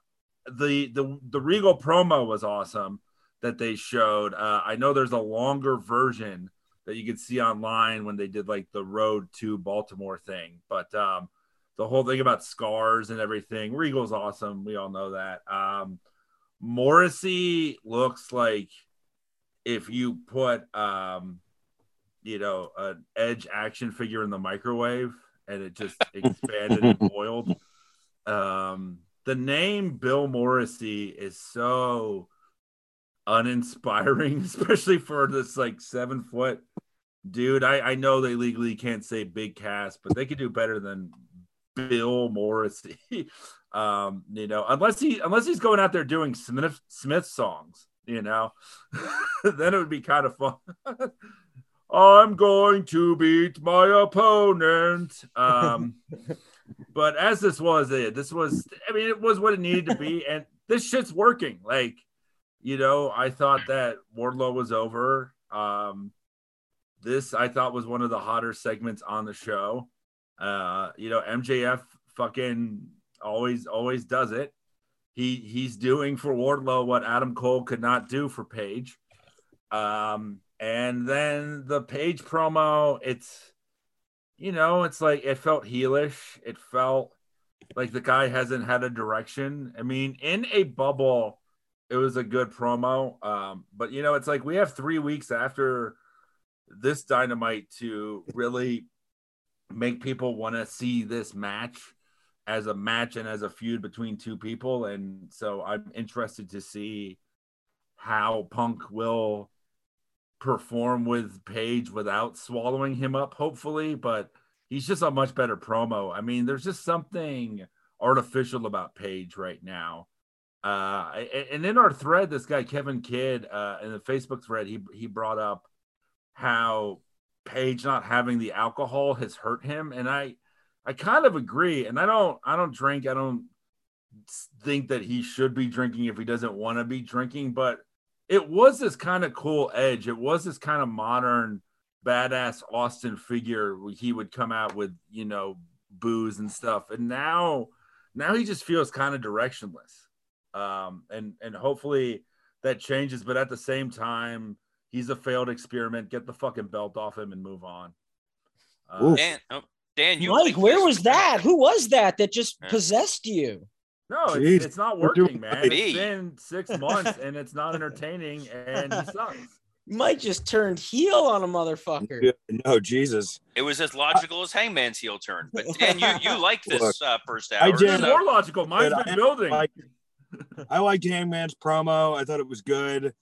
the the the Regal promo was awesome that they showed. Uh, I know there's a longer version that you could see online when they did like the road to Baltimore thing, but um, the whole thing about scars and everything. Regal's awesome. We all know that. Um, Morrissey looks like if you put um, you know, an edge action figure in the microwave and it just expanded and boiled. Um, the name Bill Morrissey is so uninspiring, especially for this like seven foot dude. I, I know they legally can't say Big Cass, but they could do better than Bill Morrissey. um, you know, unless he unless he's going out there doing Smith Smith songs, you know, then it would be kind of fun. I'm going to beat my opponent. Um, but as this was it, this was, I mean, it was what it needed to be. And this shit's working. Like, you know, I thought that Wardlow was over. Um, this I thought was one of the hotter segments on the show. Uh, you know, MJF fucking always, always does it. He he's doing for Wardlow what Adam Cole could not do for Page. Um, and then the page promo, it's you know, it's like it felt heelish. It felt like the guy hasn't had a direction. I mean, in a bubble, it was a good promo. Um, but you know, it's like we have three weeks after this dynamite to really make people want to see this match as a match and as a feud between two people. And so I'm interested to see how Punk will perform with Page without swallowing him up, hopefully, but he's just a much better promo. I mean, there's just something artificial about Page right now. Uh, and in our thread, this guy Kevin Kidd uh, in the Facebook thread, he he brought up how Page not having the alcohol has hurt him, and I I kind of agree. And I don't I don't drink. I don't think that he should be drinking if he doesn't want to be drinking, but it was this kind of cool edge. It was this kind of modern badass Austin figure. He would come out with, you know, booze and stuff. And now, now he just feels kind of directionless. Um, and, and hopefully that changes. But at the same time, he's a failed experiment. Get the fucking belt off him and move on. Uh, Dan, oh, Dan, you Mike, where was that? Who was that that just possessed you? No, it's, it's, not working, man. It's been six months and it's not entertaining and he sucks. Mike just turned heel on a motherfucker. Yeah, no, Jesus. It was as logical as Hangman's heel turn. But Dan, you you like this Look, uh, first hour? I did. so- More logical. Mine's But been I- building. like- I liked Hangman's promo. I thought it was good.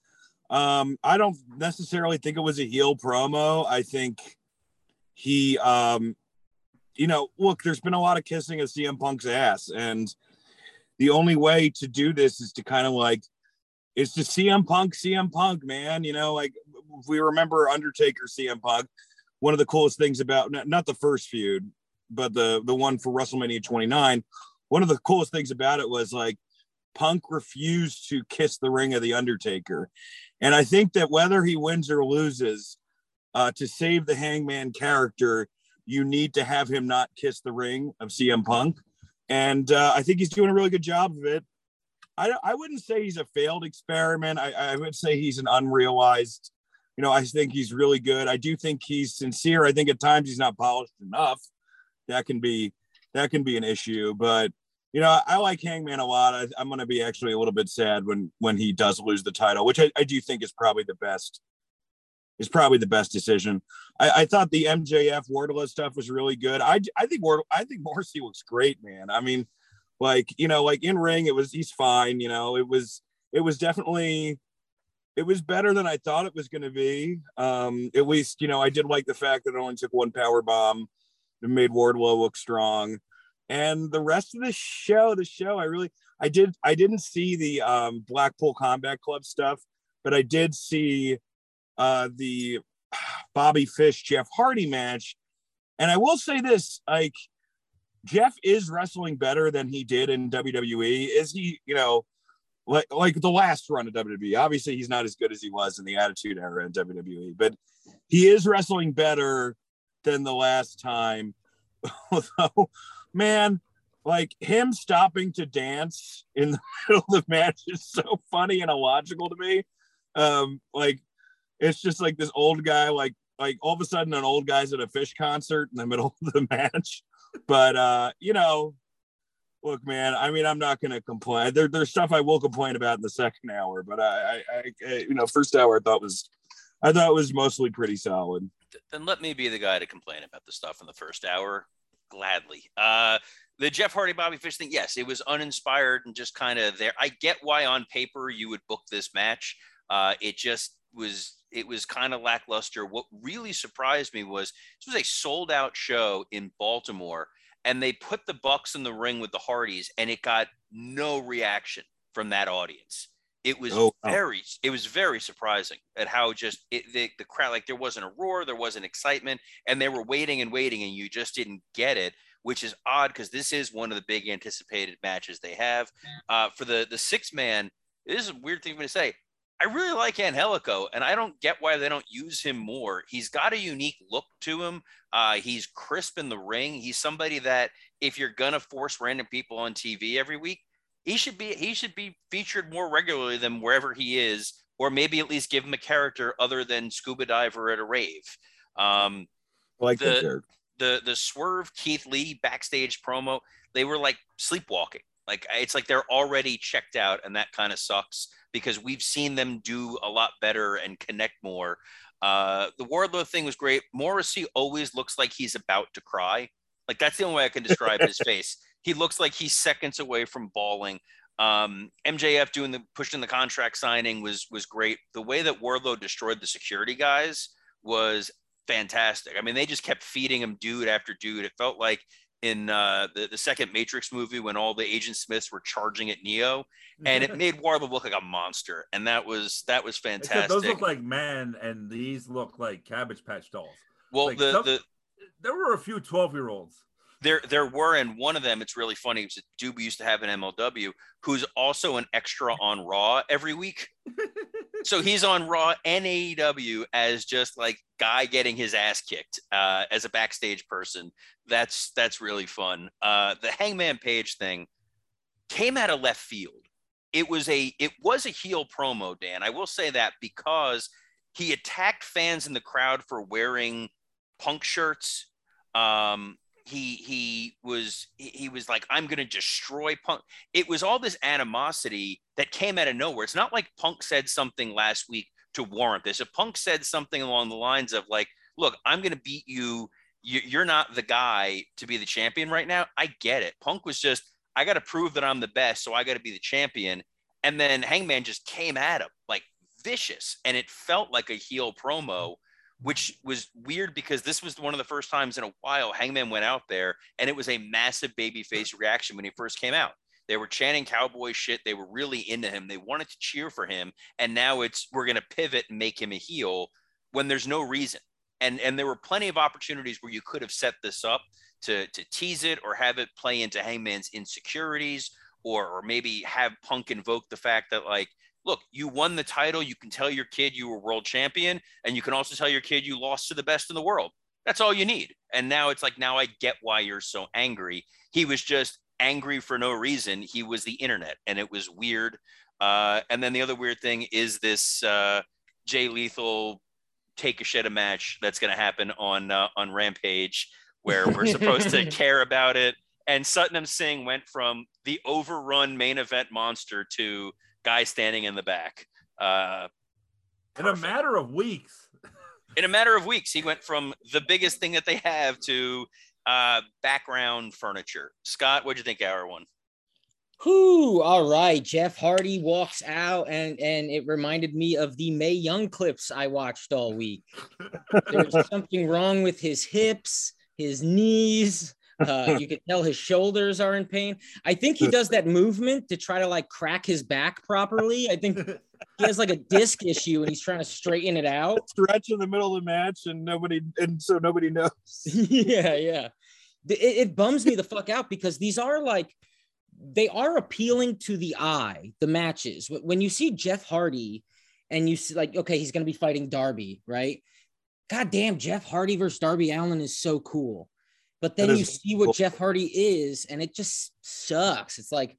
Um, I don't necessarily think it was a heel promo. I think he, um, you know, look, there's been a lot of kissing of CM Punk's ass, and the only way to do this is to kind of like, is to CM Punk, CM Punk, man. You know, like if we remember Undertaker, CM Punk. One of the coolest things about not, the first feud, but the the one for WrestleMania 29. One of the coolest things about it was like Punk refused to kiss the ring of the Undertaker, and I think that whether he wins or loses, uh, to save the Hangman character, you need to have him not kiss the ring of CM Punk, and uh, I think he's doing a really good job of it. I I wouldn't say he's a failed experiment. I, I would say he's an unrealized. You know, I think he's really good. I do think he's sincere. I think at times he's not polished enough. That can be that can be an issue, but you know, I like Hangman a lot. I, I'm going to be actually a little bit sad when when he does lose the title, which I, I do think is probably the best. Is probably the best decision. I, I thought the MJF Wardlow stuff was really good. I I think Ward, I think Morrissey looks great, man. I mean, like you know, like in ring, it was he's fine. You know, it was it was definitely it was better than I thought it was going to be. Um, at least you know, I did like the fact that it only took one power bomb and made Wardlow look strong and the rest of the show the show i really i did i didn't see the um blackpool combat club stuff but i did see uh the bobby fish jeff hardy match. And i will say this like jeff is wrestling better than he did in wwe is he you know like like the last run of wwe obviously he's not as good as he was in the attitude era in wwe but he is wrestling better than the last time. Although man, like him stopping to dance in the middle of the match is so funny and illogical to me. Um, like it's just like this old guy, like like all of a sudden an old guy's at a Phish concert in the middle of the match. But uh, you know, look, man, I mean, I'm not gonna complain. There, there's stuff I will complain about in the second hour, but I, I, I, I you know, first hour I thought was I thought it was mostly pretty solid. then let me be the guy to complain about the stuff in the first hour gladly. Uh, the Jeff Hardy Bobby Fish thing, yes, it was uninspired and just kind of there. I get why on paper you would book this match. Uh, it just was it was kind of lackluster. What really surprised me was this was a sold out show in Baltimore, and they put the Bucks in the ring with the Hardys, and it got no reaction from that audience. It was Oh, wow. very it was very surprising at how just it, the, the crowd like there wasn't a roar, there wasn't excitement, and they were waiting and waiting, and you just didn't get it, which is odd because this is one of the big anticipated matches they have. Uh, for the the six man, this is a weird thing for me to say. I really like Angelico, and I don't get why they don't use him more. He's got a unique look to him. Uh, he's crisp in the ring. He's somebody that if you're gonna force random people on TV every week, he should be he should be featured more regularly than wherever he is, or maybe at least give him a character other than scuba diver at a rave. Um, Like The- the the swerve Keith Lee backstage promo, they were like sleepwalking. Like it's like they're already checked out, and that kind of sucks because we've seen them do a lot better and connect more. Uh, the Wardlow thing was great. Morrissey always looks like he's about to cry. Like that's the only way I can describe his face. He looks like he's seconds away from bawling. Um, MJF doing the pushing the contract signing was was great. The way that Wardlow destroyed the security guys was fantastic. I mean, they just kept feeding him dude after dude. It felt like in uh, the the second Matrix movie when all the Agent Smiths were charging at Neo, and it made Wardlow look like a monster, and that was that was Except fantastic. those look like men, and these look like Cabbage Patch dolls. well, like the some- the There were a few 12 year olds. There there were and one of them it's really funny it was a dude we used to have an mlw who's also an extra on raw every week. So he's on raw and aew as just like guy getting his ass kicked uh, as a backstage person. That's that's really fun. Uh, the hangman page thing came out of left field. It was a it was a heel promo dan. I will say that because he attacked fans in the crowd for wearing punk shirts um he he was he was like i'm gonna destroy punk it was all this animosity that came out of nowhere it's not like punk said something last week to warrant this. If Punk said something along the lines of like, "Look, I'm to beat you. You're not the guy to be the champion right now." I get it. Punk was just, "I got to prove that I'm the best, so I got to be the champion." And then Hangman just came at him like vicious, and it felt like a heel promo which was weird because this was one of the first times in a while Hangman went out there and it was a massive babyface reaction when he first came out. They were chanting cowboy shit. They were really into him. They wanted to cheer for him. And now it's we're going to pivot and make him a heel when there's no reason. And and there were plenty of opportunities where you could have set this up to to tease it or have it play into Hangman's insecurities or or maybe have Punk invoke the fact that like look, you won the title. You can tell your kid you were world champion, and you can also tell your kid you lost to the best in the world. That's all you need. And now it's like, now I get why you're so angry. He was just angry for no reason. He was the internet, and it was weird. Uh, and then the other weird thing is this uh, Jay Lethal take a shit a match that's going to happen on uh, on Rampage, where we're supposed to care about it. And Satnam Singh went from the overrun main event monster to guy standing in the back. Uh, in a matter of weeks. in a matter of weeks, he went from the biggest thing that they have to uh, background furniture. Scott, what'd you think, hour one? Whoo, all right. Jeff Hardy walks out and and it reminded me of the May Young clips I watched all week. There's something wrong with his hips, his knees, uh, you can tell his shoulders are in pain. I think he does that movement to try to like crack his back properly. I think he has like a disc issue and he's trying to straighten it out. Stretch in the middle of the match and nobody, and so nobody knows. yeah, yeah. It, it bums me the fuck out because these are like, they are appealing to the eye, the matches. When you see Jeff Hardy and you see, like, okay, he's going to be fighting Darby, right? God damn, Jeff Hardy versus Darby Allin is so cool. But then you see what Jeff Hardy is, and it just sucks. It's like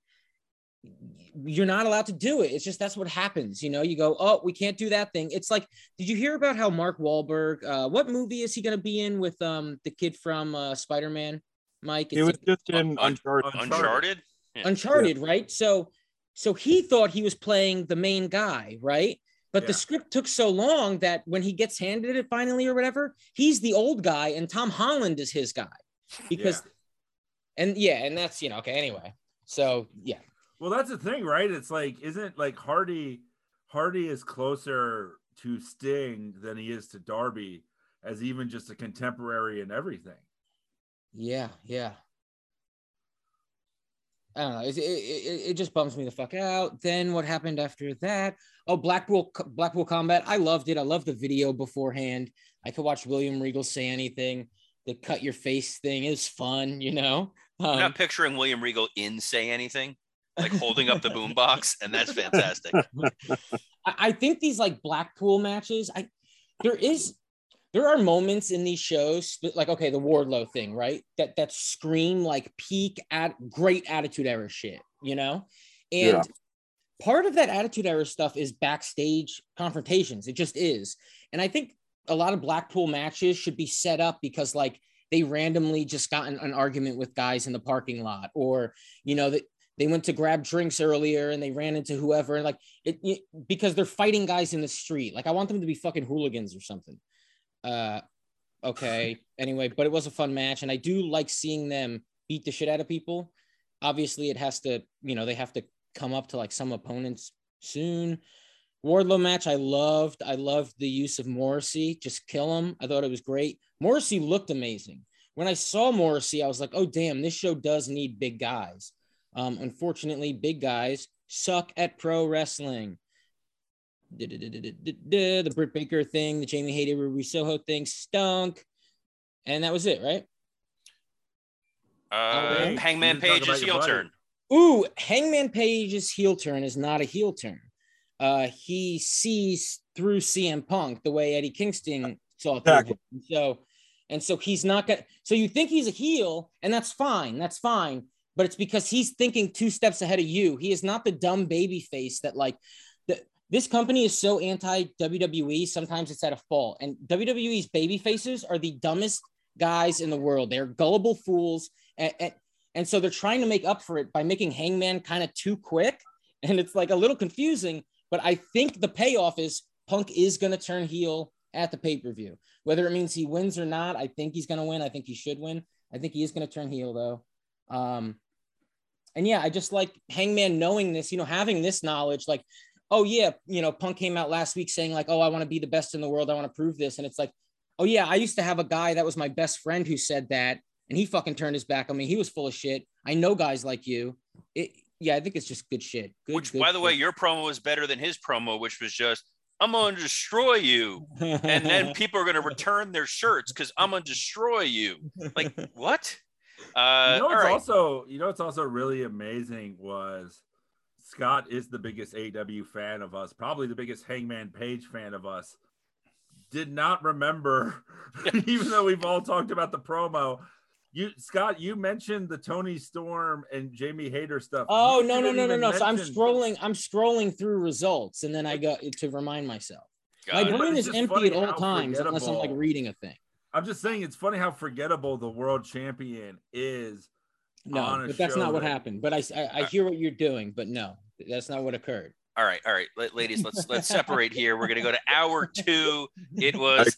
you're not allowed to do it. It's just that's what happens. You know, you go, oh, we can't do that thing. It's like, did you hear about how Mark Wahlberg? Uh, what movie is he going to be in with um the kid from uh, Spider Man? Mike, it was just in Uncharted. Uncharted. Yeah. Uncharted, right? So, so he thought he was playing the main guy, right? But yeah. the script took so long that when he gets handed it finally or whatever, he's the old guy and Tom Holland is his guy because yeah. and yeah and that's you know okay anyway so yeah well that's the thing right it's like isn't like hardy hardy is closer to sting than he is to darby as even just a contemporary and everything yeah yeah I don't know. It, it, it, it, just bums me the fuck out. Then what happened after that? Oh, Blackpool Blackpool Combat. I loved it. I loved the video beforehand. I could watch William Regal say anything the cut your face thing is fun, you know. Um, I'm not picturing William Regal in say anything, like holding up the boombox, and that's fantastic. I think these like Blackpool matches, I there is there are moments in these shows like okay, the Wardlow thing, right? That that scream like peak at great attitude era shit, you know? And yeah. part of that attitude era stuff is backstage confrontations. It just is. And I think a lot of Blackpool matches should be set up because like they randomly just got in an argument with guys in the parking lot or you know that they went to grab drinks earlier and they ran into whoever and like it, it, because they're fighting guys in the street. Like i want them to be fucking hooligans or something. Uh okay. Anyway but it was a fun match and i do like seeing them beat the shit out of people. Obviously it has to you know they have to come up to like some opponents soon Wardlow match, I loved. I loved the use of Morrissey. Just kill him. I thought it was great. Morrissey looked amazing. When I saw Morrissey, I was like, oh, damn, this show does need big guys. Um, unfortunately, big guys suck at pro wrestling. The Britt Baker thing, the Jamie Hayter Ruby Soho thing stunk. And that was it, right? Uh, Hangman Page's heel turn. Ooh, Hangman Page's heel turn is not a heel turn uh, he sees through CM Punk the way Eddie Kingston saw through exactly. him. So, and so he's not gonna. So you think he's a heel, and that's fine. That's fine. But it's because he's thinking two steps ahead of you. He is not the dumb baby face that like. The, this company is so anti WWE. Sometimes it's at a fault, and WWE's baby faces are the dumbest guys in the world. They're gullible fools, and, and, and so they're trying to make up for it by making Hangman kind of too quick, and it's like a little confusing but I think the payoff is Punk is going to turn heel at the pay per view. Whether it means he wins or not, I think he's going to win. I think he should win. I think he is going to turn heel though. Um, and yeah, I just like Hangman knowing this, you know, having this knowledge, like, oh yeah, you know, Punk came out last week saying like, oh, I want to be the best in the world. I want to prove this, and it's like, oh yeah, I used to have a guy that was my best friend who said that, and he fucking turned his back on me. He was full of shit. I know guys like you. It, yeah, I think it's just good shit. Good, which, good by the way, your promo was better than his promo, which was just, I'm going to destroy you. and then people are going to return their shirts because I'm going to destroy you. Like, what? Uh, you know all what's right. also you know what's also really amazing was Scott is the biggest AW fan of us, probably the biggest Hangman Page fan of us. Did not remember, even though we've all talked about the promo. You Scott, you mentioned the Toni Storm and Jamie Hayter stuff. Oh You no no didn't no no even no! So I'm scrolling. I'm scrolling through results, and then I go to remind myself. My Got it. Brain is empty at all times unless I'm like reading a thing. I'm just saying it's funny how forgettable the world champion is. No, on a but that's show not what happened. But I, I I hear what you're doing, but no, that's not what occurred. All right, all right, ladies, let's let's separate here. We're gonna go to hour two. It was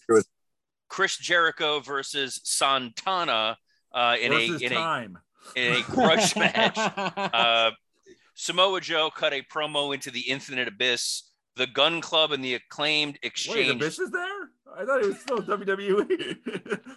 Chris Jericho versus Santana uh, in versus a in a time. in a grudge match. Uh, Samoa Joe cut a promo into the Infinite Abyss. The Gun Club and the acclaimed Wait, exchange. Abyss is there? I thought it was still WWE.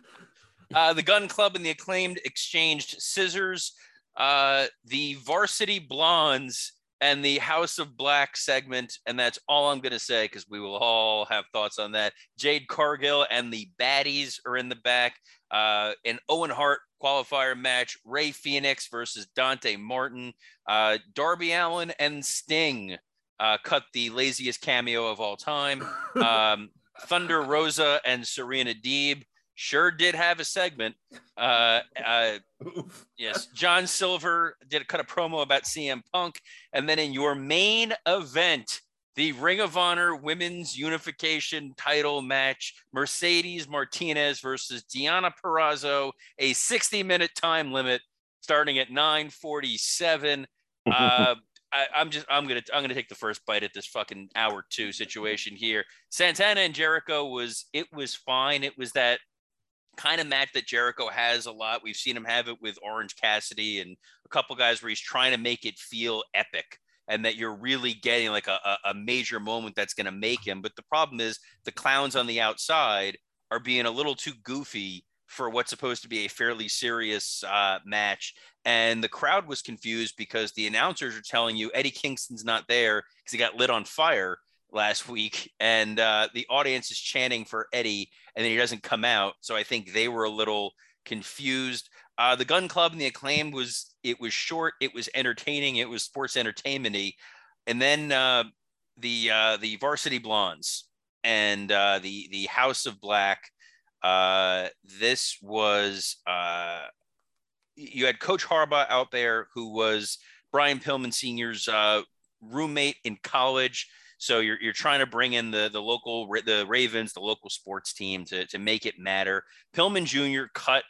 Uh, the Gun Club and the acclaimed exchanged scissors. Uh, the Varsity Blondes and the House of Black segment, and that's all I'm going to say because we will all have thoughts on that. Jade Cargill and the Baddies are in the back. Uh, an Owen Hart qualifier match. Rey Fenix versus Dante Martin. Uh, Darby Allin and Sting uh, cut the laziest cameo of all time. Um, Thunder Rosa and Serena Deeb sure did have a segment. Uh, uh, yes, John Silver did a cut a promo about CM Punk, and then in your main event, the Ring of Honor Women's Unification Title match, Mercedes Martinez versus Deonna Purrazzo, a 60-minute time limit starting at 9:47. Uh, I, I'm just I'm gonna I'm gonna take the first bite at this fucking hour two situation here. Santana and Jericho was it was fine. It was that kind of match that Jericho has a lot. We've seen him have it with Orange Cassidy and a couple guys where he's trying to make it feel epic and that you're really getting like a, a, major moment that's going to make him. But the problem is the clowns on the outside are being a little too goofy for what's supposed to be a fairly serious uh, match. And the crowd was confused because the announcers are telling you Eddie Kingston's not there because he got lit on fire last week. And uh, the audience is chanting for Eddie and then he doesn't come out. So I think they were a little confused. Uh, the Gun Club and the Acclaim was it was short, it was entertaining, it was sports entertainmenty, and then uh, the uh, the Varsity Blondes and uh, the the House of Black. Uh, this was uh, you had Coach Harbaugh out there who was Brian Pillman Senior's uh, roommate in college. So you're, you're trying to bring in the the local the Ravens, the local sports team to to make it matter. Pillman Jr. cut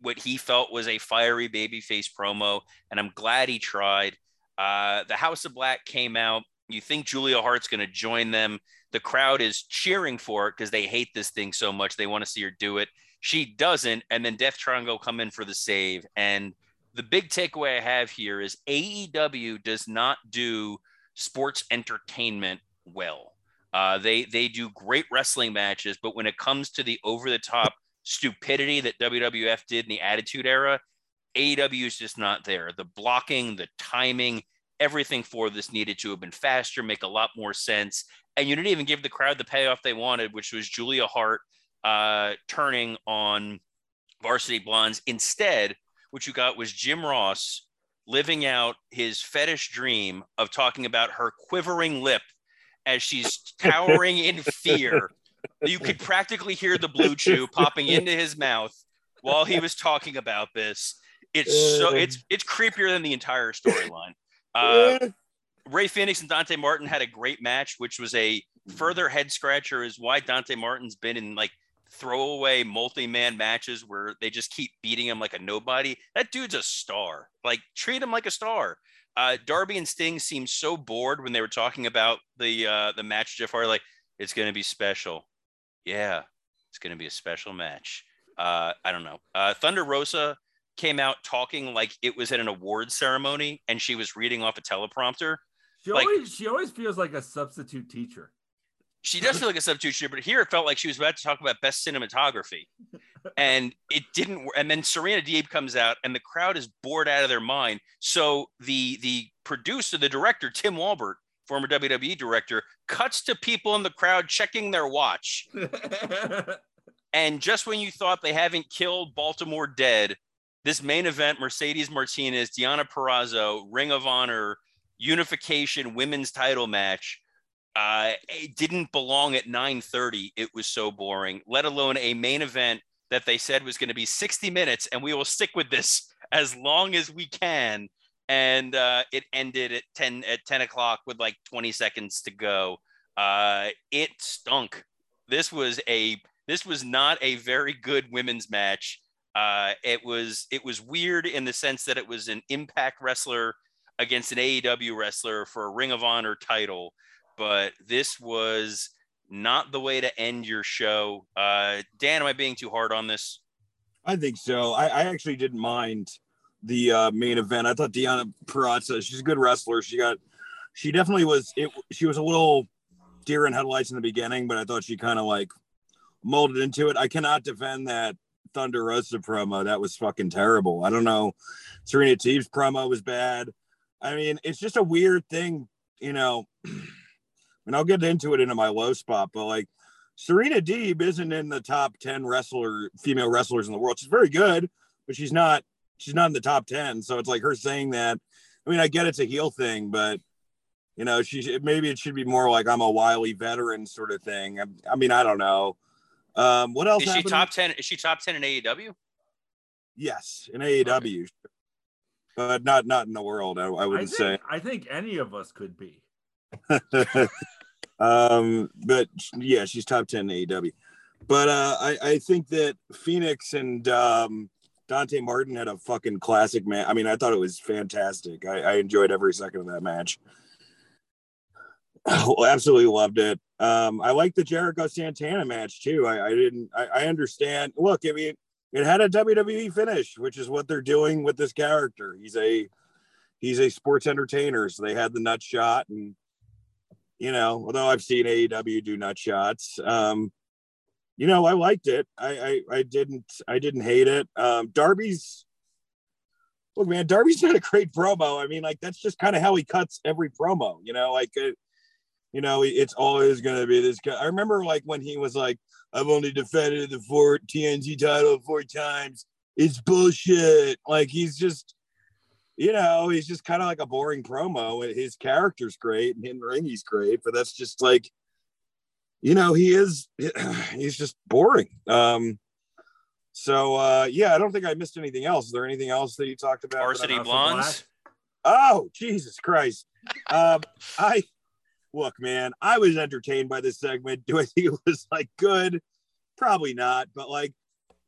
what he felt was a fiery babyface promo, and I'm glad he tried. Uh, the House of Black came out. You think Julia Hart's going to join them? The crowd is cheering for it because they hate this thing so much. They want to see her do it. She doesn't, and then Death Triangle come in for the save. And the big takeaway I have here is AEW does not do sports entertainment well. Uh, they they do great wrestling matches, but when it comes to the over the top stupidity that WWF did in the Attitude Era, AEW is just not there. The blocking, the timing, everything for this needed to have been faster, make a lot more sense. And you didn't even give the crowd the payoff they wanted, which was Julia Hart uh, turning on Varsity Blondes. Instead, what you got was Jim Ross living out his fetish dream of talking about her quivering lip as she's towering in fear. You could practically hear the blue chew popping into his mouth while he was talking about this. It's so it's it's creepier than the entire storyline. Uh, Rey Fenix and Dante Martin had a great match, which was a further head scratcher. Is why Dante Martin's been in like throwaway multi-man matches where they just keep beating him like a nobody. That dude's a star. Like treat him like a star. Uh, Darby and Sting seemed so bored when they were talking about the uh, the match. Jeff Hardy, like, It's going to be special. Yeah, it's going to be a special match. Uh, I don't know. Uh, Thunder Rosa came out talking like it was at an award ceremony and she was reading off a teleprompter. She Like- always she always feels like a substitute teacher. She does feel like a substitute shooter, but here it felt like she was about to talk about best cinematography. And it didn't work. And then Serena Deeb comes out and the crowd is bored out of their mind. So the the producer, the director, Tim Walbert, former WWE director, cuts to people in the crowd checking their watch. And just when you thought they haven't killed Baltimore dead, this main event, Mercedes Martinez, Deonna Purrazzo, Ring of Honor, unification women's title match, uh, it didn't belong at 9:30. It was so boring, let alone a main event that they said was going to be 60 minutes, and we will stick with this as long as we can. And uh, it ended at 10 at 10 o'clock with like 20 seconds to go. Uh, it stunk. This was a this was not a very good women's match. Uh, it was it was weird in the sense that it was an Impact wrestler against an AEW wrestler for a Ring of Honor title, but this was not the way to end your show. Uh, Dan, am I being too hard on this? I think so. I, I actually didn't mind the uh, main event. I thought Deonna Purrazzo, she's a good wrestler. She got, she definitely was. It. She was a little deer in headlights in the beginning, but I thought she kind of like molded into it. I cannot defend that Thunder Rosa promo. That was fucking terrible. I don't know. Serena Deeb's promo was bad. I mean, it's just a weird thing, you know. And I'll get into it into my low spot, but like Serena Deeb isn't in the top 10 wrestler female wrestlers in the world. She's very good, but she's not she's not in the top 10. So it's like her saying that. I mean, I get it's a heel thing, but you know, she maybe it should be more like I'm a wily veteran sort of thing. I, I mean, I don't know. Um, what else? Is she top ten? Is she top ten in AEW? Yes, in AEW, but not not in the world. I, I I wouldn't think, say. I think any of us could be. um, but yeah, she's top 10 in AEW. But uh, I, I think that Fenix and um, Dante Martin had a fucking classic match. I mean, I thought it was fantastic. I, I enjoyed every second of that match. Absolutely loved it. Um, I like the Jericho Santana match too. I, I didn't. I, I understand. Look, I mean, it had a WWE finish, which is what they're doing with this character. He's a he's a sports entertainer, so they had the nut shot, and you know, although I've seen AEW do nut shots, um, you know, I liked it. I I, I didn't I didn't hate it. Um, Darby's look, man, Darby's not a great promo. I mean, like that's just kind of how he cuts every promo. You know, like. Uh, you know, it's always going to be this guy. I remember like when he was like, I've only defended the four TNT title four times. It's bullshit. Like he's just, you know, he's just kind of like a boring promo. His character's great and in ring he's great, but that's just like, you know, he is, he's just boring. Um, so uh yeah, I don't think I missed anything else. Is there anything else that you talked about? Varsity Blondes. Oh, Jesus Christ. Um, I look, man, I was entertained by this segment. Do I think it was like good? Probably not, but like,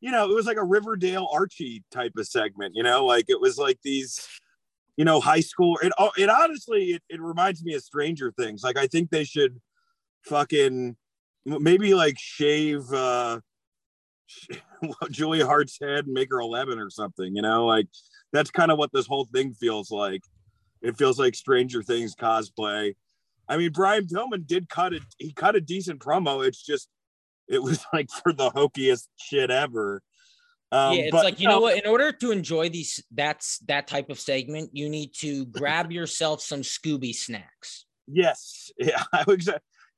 you know, it was like a Riverdale Archie type of segment, you know, like it was like these, you know, high school. It, it honestly, it, it reminds me of Stranger Things. Like, I think they should fucking maybe like shave uh Julia Hart's head and make her 11 or something, you know, like that's kind of what this whole thing feels like. It feels like Stranger Things cosplay. I mean, Brian Pillman did cut it. He cut a decent promo. It's just, it was like for the hokiest shit ever. Um, yeah, it's but, like you know what? In order to enjoy these, that's that type of segment. You need to grab yourself some Scooby snacks. Yes, yeah, I.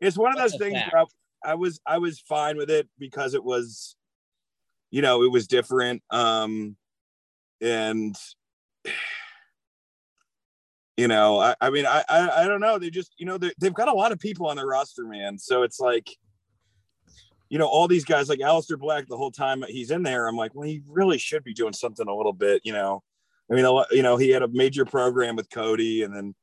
It's one of those things where I, I was I was fine with it because it was, you know, it was different. Um, and you know, I, I mean, I, I I don't know. They just you know they, they've got a lot of people on their roster, man. So it's like, you know, all these guys like Aleister Black. The whole time he's in there, I'm like, well, he really should be doing something a little bit, you know. I mean, you know, he had a major program with Cody, and then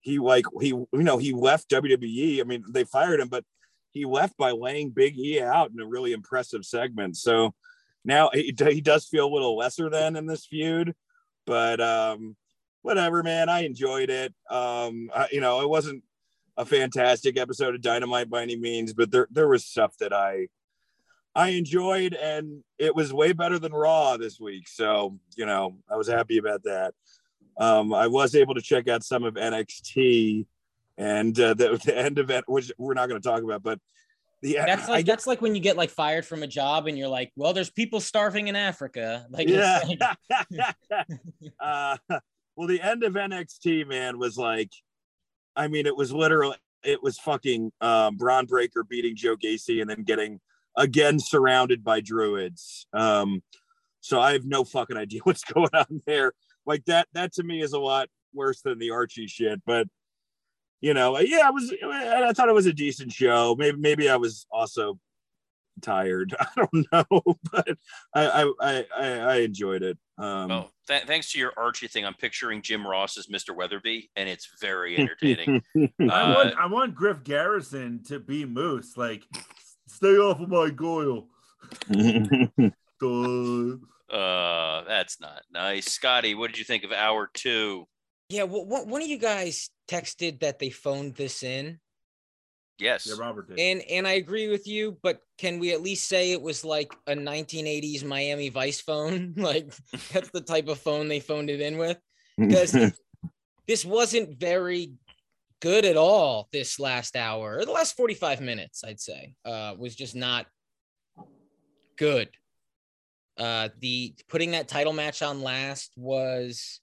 he like he you know he left WWE. I mean, they fired him, but he left by laying Big E out in a really impressive segment. So now he, he does feel a little lesser than in this feud, but um, whatever, man. I enjoyed it. Um, I, you know, it wasn't a fantastic episode of Dynamite by any means, but there there was stuff that I I enjoyed, and it was way better than Raw this week. So you know, I was happy about that. Um, I was able to check out some of NXT, and uh, the, the end event, which we're not going to talk about, but the That's like get- that's like when you get like fired from a job and you're like, well, there's people starving in Africa. Like, yeah. like- uh, well, the end of NXT, man, was like, I mean, it was literally, it was fucking um, Bron Breakker beating Joe Gacy and then getting again surrounded by druids. Um, so I have no fucking idea what's going on there. Like that, that to me is a lot worse than the Archie shit. But you know, yeah, it was. I thought it was a decent show. Maybe, maybe I was also tired. I don't know, but I, I, I, I I enjoyed it. Um, Oh, th- thanks to your Archie thing, I'm picturing Jim Ross as Mr. Weatherbee, and it's very entertaining. I Uh, want I want Griff Garrison to be Moose. Like, stay off of my goil. Duh. uh, that's not nice. Scotty, what did you think of hour two? yeah, well, one one of you guys texted that they phoned this in, Yes. Yeah, Robert did. and and I agree with you, but can we at least say it was like a 1980s Miami Vice phone? like that's the type of phone they phoned it in with. Because this wasn't very good at all. This last hour, or the last 45 minutes, I'd say, uh, was just not good. Uh, the putting that title match on last was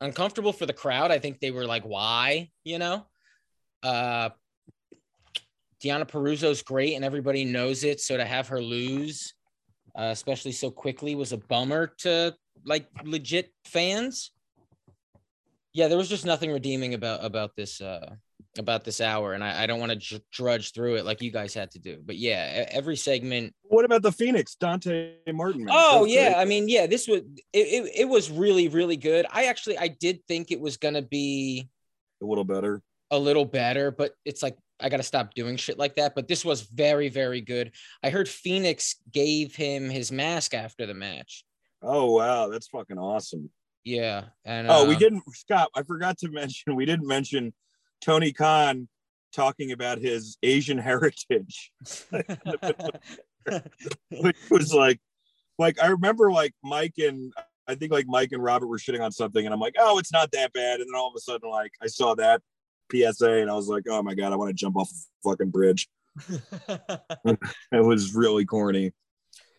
uncomfortable for the crowd. I think they were like, "Why?" You know. Uh, Deonna Purrazzo's great, and everybody knows it. So to have her lose, uh, especially so quickly, was a bummer to like legit fans. Yeah, there was just nothing redeeming about about this uh, about this hour, and I, I don't want to dr- drudge through it like you guys had to do. But yeah, every segment what about the Fenix Dante Martin? Oh That's yeah, great. I mean, yeah, this was it, it, it was really really good. I actually I did think it was gonna be a little better. a little better, but it's like I gotta stop doing shit like that. But this was very very good. I heard Fenix gave him his mask after the match. Oh wow, that's fucking awesome. Yeah, and Oh, we uh, didn't, Scott. I forgot to mention. We didn't mention Tony Khan talking about his Asian heritage, which was like, like I remember like Mike and I think like Mike and Robert were shitting on something, and I'm like, oh, it's not that bad. And then all of a sudden, like I saw that PSA, and I was like, oh my god, I want to jump off a fucking bridge. It was really corny.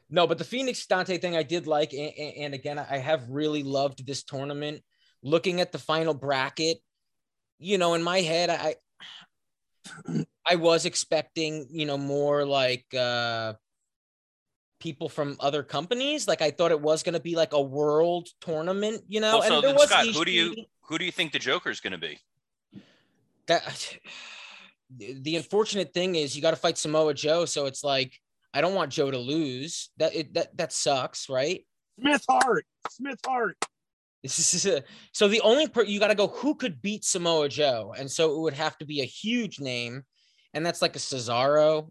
No, but the Fenix Dante thing I did like, and, and again, I have really loved this tournament. Looking at the final bracket, you know, in my head, I I was expecting, you know, more like uh people from other companies. Like I thought it was going to be like a world tournament, you know. Also, and there was Scott, who do you who do you think the Joker is going to be? That the unfortunate thing is you got to fight Samoa Joe, so it's like I don't want Joe to lose. That it, that that sucks, right? Smith Hart, Smith Hart. This is a, so the only per, you got to go who could beat Samoa Joe, and so it would have to be a huge name, and that's like a Cesaro.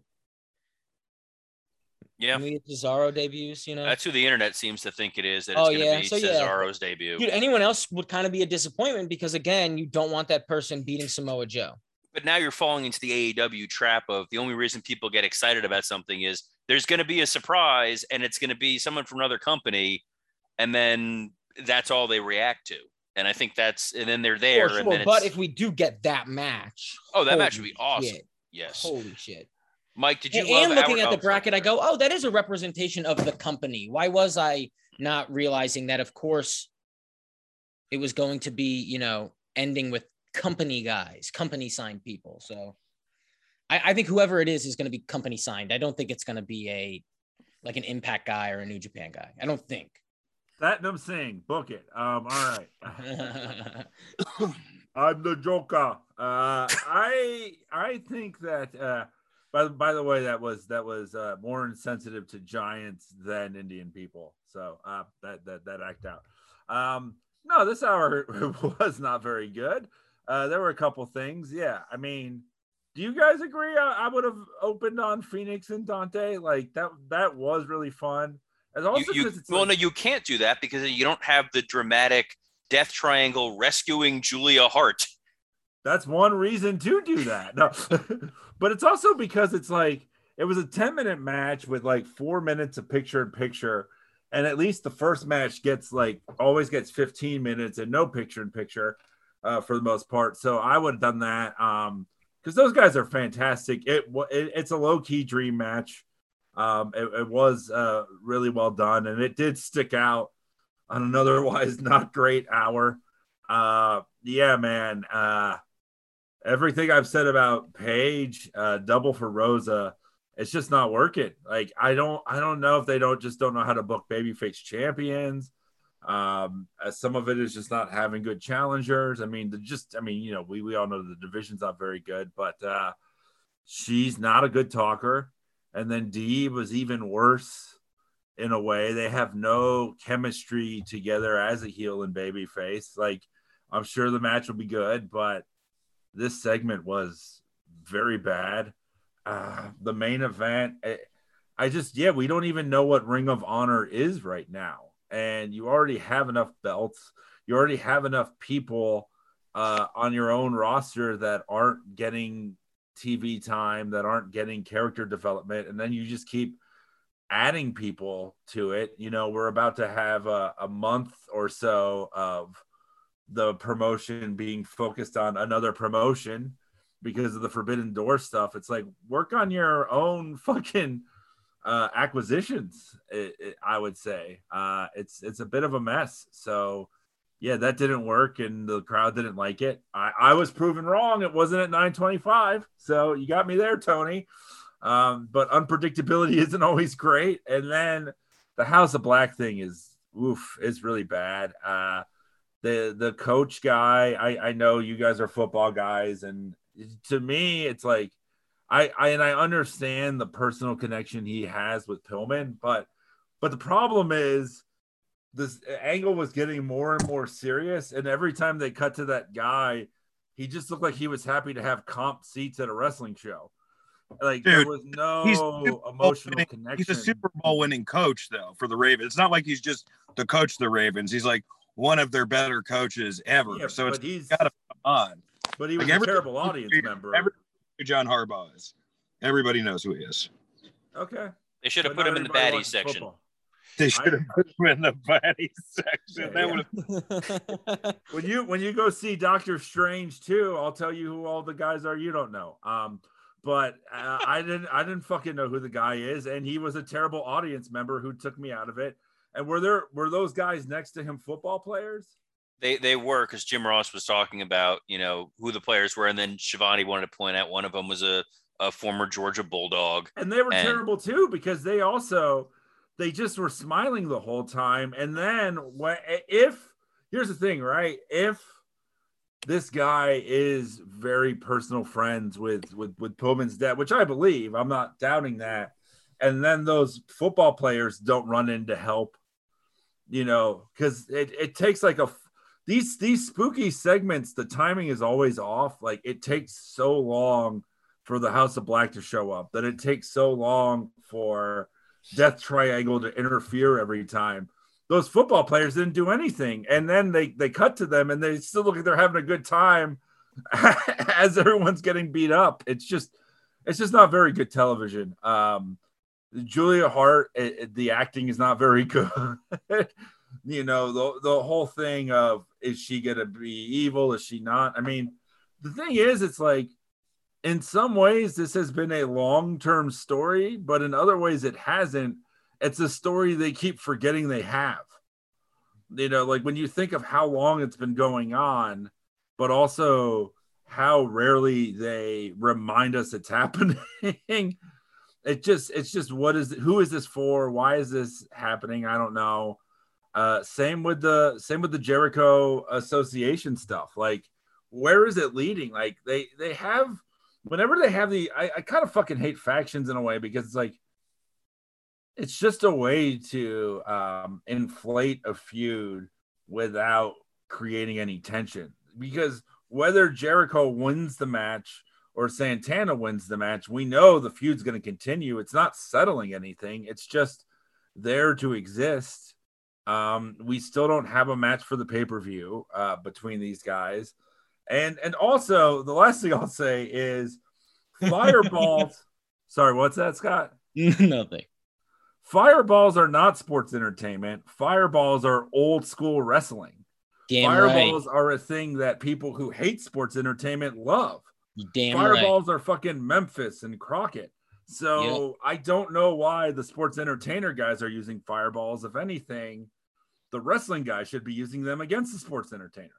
Yeah, Maybe Cesaro debuts, you know. that's who the internet seems to think it is. That it's Oh, going to yeah. be So, yeah. Debut. Dude, anyone else would kind of be a disappointment because again, you don't want that person beating Samoa Joe. but now you're falling into the AEW trap of the only reason people get excited about something is there's going to be a surprise and it's going to be someone from another company, and then that's all they react to. And I think that's and then they're there. Sure, and sure, then but if we do get that match, oh, that match would be awesome. shit, Yes, Holy shit. Mike, did you and, love and looking our- at the oh, bracket, I go, oh, that is a representation of the company. Why was I not realizing that? Of course, it was going to be, you know, ending with company guys, company signed people. So I, I think whoever it is is going to be company signed. I don't think it's going to be a like an impact guy or a New Japan guy. I don't think. Satnam Singh, book it. Um, all right. I'm the Joker. Uh, I I think that uh, by by the way, that was that was uh, more insensitive to giants than Indian people. So uh, that that that act out. Um, no, this hour was not very good. Uh, there were a couple things. Yeah, I mean, do you guys agree? I, I would have opened on Fenix and Dante. Like that that was really fun. As also you, you, well, like- no, you can't do that because you don't have the dramatic death triangle rescuing Julia Hart. That's one reason to do that. No, but it's also because it's like it was a 10 minute match with like four minutes of picture in picture. And at least the first match gets like always gets 15 minutes and no picture in picture uh, for the most part. So I would have done that. Um, because those guys are fantastic. It, it it's a low key dream match. Um, it, it was uh, really well done, and it did stick out on an otherwise not great hour. Uh, yeah, man. Uh, everything I've said about Paige, uh, double for Rosa, it's just not working. Like I don't, I don't know if they don't just don't know how to book babyface champions. Um, as some of it is just not having good challengers. I mean, the just, I mean, you know, we we all know the division's not very good, but uh, she's not a good talker. And then Dee was even worse in a way. They have no chemistry together as a heel and babyface. Like, I'm sure the match will be good, but this segment was very bad. Uh, the main event, I, I just, yeah, we don't even know what Ring of Honor is right now. And you already have enough belts, you already have enough people uh, on your own roster that aren't getting TV time, that aren't getting character development. And then you just keep adding people to it. You know, we're about to have a, a month or so of the promotion being focused on another promotion because of the forbidden door stuff it's like work on your own fucking uh acquisitions it, it, i would say. Uh it's it's a bit of a mess. So yeah that didn't work and the crowd didn't like it. I i was proven wrong. It wasn't at 925 so you got me there tony. Um but unpredictability isn't always great. And then the house of black thing is oof it's really bad. Uh the the coach guy i i know you guys are football guys and to me it's like i i and i understand the personal connection he has with pillman but but the problem is this angle was getting more and more serious and every time they cut to that guy he just looked like he was happy to have comp seats at a wrestling show like Dude, there was no he's Super Bowl emotional winning- connection He's a Super Bowl winning coach, though, for the Ravens. It's not like he's just the coach of the Ravens. He's like one of their better coaches ever. Yeah, so it's but he's- got to come on. but he was Like, a terrible audience member Every who John Harbaugh is. Everybody knows who he is. okay They should have put him in the everybody baddies section. football. They should have put him in the baddies section. Yeah, that yeah. would have when you when you go see Doctor Strange too, I'll tell you who all the guys are you don't know. Um, but uh, I didn't I didn't fucking know who the guy is, and he was a terrible audience member who took me out of it. And were there were those guys next to him football players? They they were because Jim Ross was talking about you know who the players were, and then Shivani wanted to point out one of them was a, a former Georgia Bulldog. And they were And- terrible too because they also they just were smiling the whole time. And then when if here's the thing, right? If this guy is very personal friends with with with Pillman's dad, which I believe. I'm not doubting that. And then those football players don't run in to help, you know, because it, it takes like a these these spooky segments. The timing is always off. Like it takes so long for the House of Black to show up that it takes so long for Death Triangle to interfere every time those football players didn't do anything and then they they cut to them and they still look like they're having a good time as everyone's getting beat up it's just it's just not very good television um julia hart it, it- the acting is not very good you know the, the whole thing of is she gonna be evil is she not i mean the thing is it's like in some ways this has been a long-term story but in other ways it hasn't it's a story they keep forgetting they have. You know, like when you think of how long it's been going on, but also how rarely they remind us it's happening. It just, it's just what is who is this for? Why is this happening? I don't know. Uh, same with the same with the Jericho Association stuff. Like, where is it leading? Like they they have whenever they have the I, I kind of fucking hate factions in a way because it's like it's just a way to um, inflate a feud without creating any tension. Because whether Jericho wins the match or Santana wins the match, we know the feud's going to continue. It's not settling anything. It's just there to exist. Um, we still don't have a match for the pay per view uh, between these guys, And and also the last thing I'll say is fireballs. Sorry, what's that, Scott? Nothing. Fireballs are not sports entertainment. Fireballs are old school wrestling. Damn Fireballs are a thing that people who hate sports entertainment love. Right. Damn right. Fireballs are fucking Memphis and Crockett. So I don't know why the sports entertainer guys are using fireballs. If anything, the wrestling guys should be using them against the sports entertainers.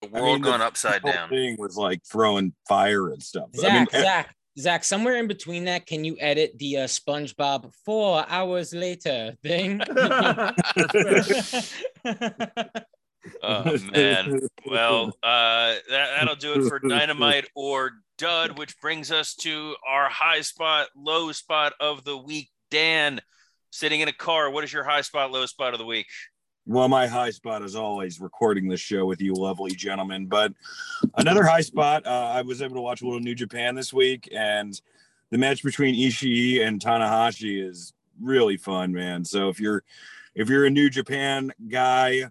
The I world mean, the gone upside down. Thing was like throwing fire and stuff. Zach, I mean, eh, Zach, Zach, somewhere in between that, can you edit the uh, SpongeBob four hours later thing? Oh man. Well, uh, that, that'll do it for Dynamite or Dud, which brings us to our high spot, low spot of the week. Dan, sitting in a car, what is your high spot, low spot of the week? Well, my high spot is always recording this show with you, lovely gentlemen. But another high spot, uh, I was able to watch a little New Japan this week, and the match between Ishii and Tanahashi is really fun, man. So if you're if you're a New Japan guy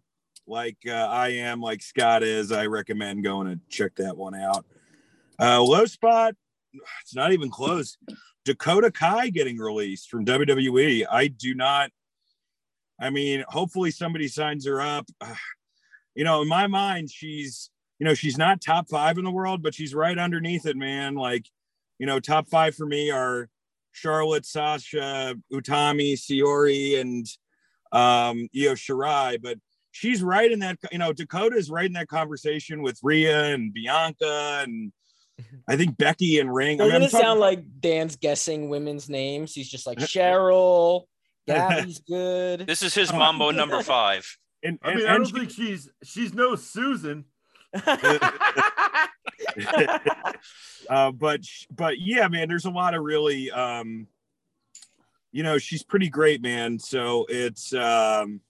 like uh, I am, like Scott is, I recommend going and check that one out. Uh, low spot, it's not even close. Dakota Kai getting released from WWE. I do not I mean, hopefully somebody signs her up. You know, in my mind, she's, you know, she's not top five in the world, but she's right underneath it, man. Like, you know, top five for me are Charlotte, Sasha, Utami, Syuri, and um, Io Shirai. But she's right in that, you know, Dakota is right in that conversation with Rhea and Bianca and I think Becky and Ring. I mean, Doesn't I'm it talking- sound like Dan's guessing women's names? He's just like Cheryl, Gabby's good. This is his mambo number five. and, I and- mean, I don't think she's she's no Susan. uh, but but yeah, man, there's a lot of really, um, you know, she's pretty great, man. So it's, um,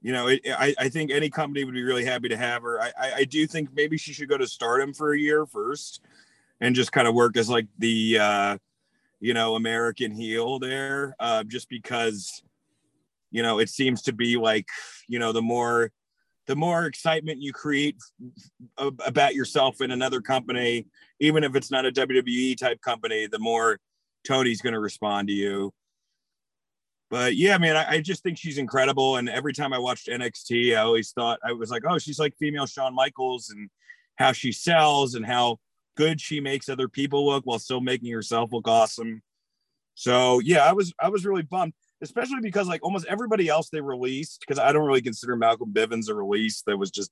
you know, it, I, I think any company would be really happy to have her. I, I, I do think maybe she should go to Stardom for a year first, and just kind of work as like the, uh, you know, American heel there, uh, just because, you know, it seems to be like, you know, the more the more excitement you create about yourself in another company, even if it's not a WWE type company, the more Tony's going to respond to you. But yeah, man, I, I just think she's incredible. And every time I watched NXT, I always thought I was like, oh, she's like female Shawn Michaels and how she sells and how good she makes other people look while still making herself look awesome. So yeah, I was I was really bummed especially because like almost everybody else they released because I don't really consider Malcolm Bivens a release that was just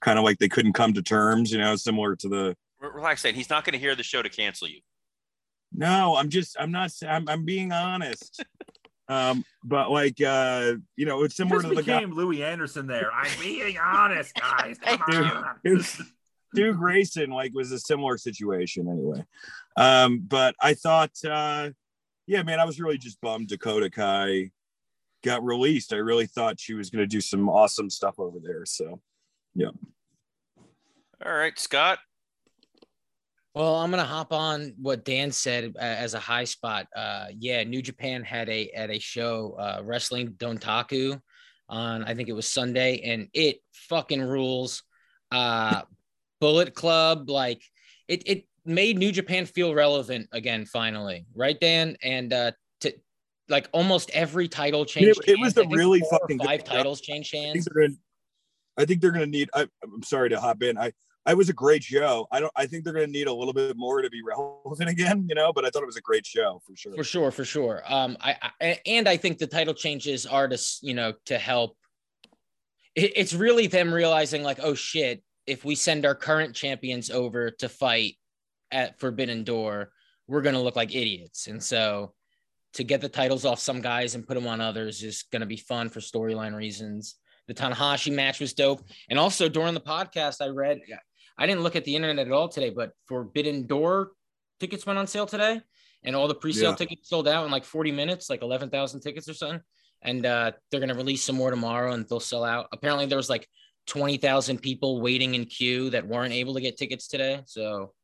kind of like they couldn't come to terms, you know, similar to the Re- Relax, Dan. He's not going to hear the show to cancel you. no, I'm just I'm not I'm, I'm being honest. um, but like uh, you know, it's You similar just to the guy became Louis Anderson there. I'm being honest, guys. Come Dude, on. it was- Stu Grayson like was a similar situation anyway. Um, but I thought uh yeah, man, I was really just bummed Dakota Kai got released. I really thought she was gonna do some awesome stuff over there. So yeah. All right, Scott. Well, I'm gonna hop on what Dan said uh, as a high spot. Uh, yeah, New Japan had a at a show, uh, Wrestling Dontaku, on I think it was Sunday, and it fucking rules. Uh, Bullet Club, like it, it made New Japan feel relevant again, finally, right, Dan? And uh, to like almost every title change. It- it was a really fucking five titles change hands. I think they're gonna need I, I'm sorry to hop in. I I was a great show. I don't I think they're gonna need a little bit more to be relevant again, you know, but I thought it was a great show for sure. For sure, for sure. Um, I, I and I think the title changes are to you know to help. It, it's really them realizing like, oh shit, if we send our current champions over to fight at Forbidden Door, we're gonna look like idiots, and so to get the titles off some guys and put them on others is gonna be fun for storyline reasons. The Tanahashi match was dope, and also during the podcast, I read. I didn't look at the internet at all today, but Forbidden Door tickets went on sale today and all the pre-sale Yeah. tickets sold out in like 40 minutes, like 11,000 tickets or something. And uh, they're going to release some more tomorrow and they'll sell out. Apparently there was like 20,000 people waiting in queue that weren't able to get tickets today. So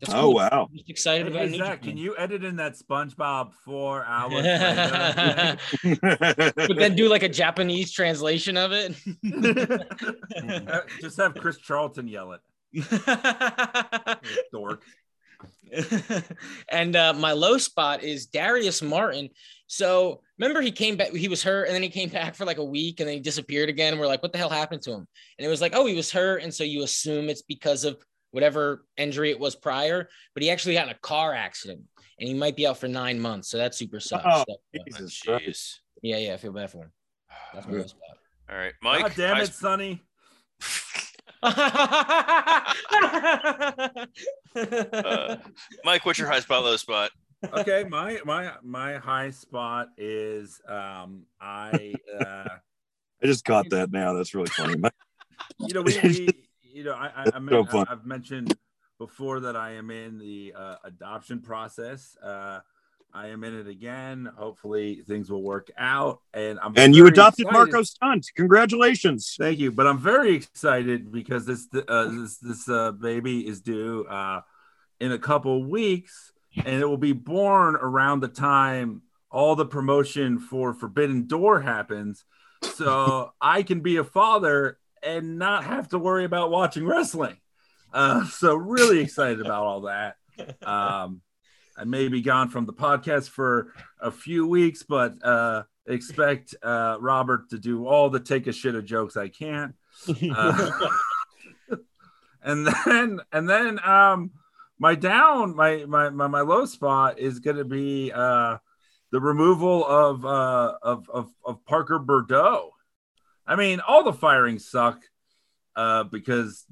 That's Oh cool. wow. I'm just excited about Hey, New Zach, can you edit in that SpongeBob four hours? but then do like a Japanese translation of it. Uh, Just have Chris Charlton yell it. Dork. and uh, my low spot is Darius Martin. So remember he came back, he was hurt, and then he came back for like a week and then he disappeared again. We're like, what the hell happened to him? And it was like, oh, he was hurt. And so you assume it's because of whatever injury it was prior, but he actually got in a car accident and he might be out for nine months. So that super sucks. Oh, So, Jesus Christ. Yeah, yeah, I feel bad for him. That's my spot. All right, Mike. God damn high it, Sonny. Uh, Mike, what's your high spot, low spot? okay, my my my high spot is um I uh I just caught that now. That's really funny. You know we, we you know I, I, I men- So. I've mentioned before that I am in the uh, adoption process. Uh, I am in it again. Hopefully things will work out, and I'm and you adopted excited. Marko Stunt. Congratulations. Thank you, but I'm very excited because this uh, this this uh, baby is due uh, in a couple weeks, and it will be born around the time all the promotion for Forbidden Door happens, so I can be a father and not have to worry about watching wrestling. Uh, so really excited about all that. Um, I may be gone from the podcast for a few weeks, but uh, expect uh, Robert to do all the take a shit of jokes I can. Uh, and then and then um, my down my my my, my low spot is going to be uh, the removal of, uh, of of of Parker Bordeaux. I mean, all the firings suck uh, because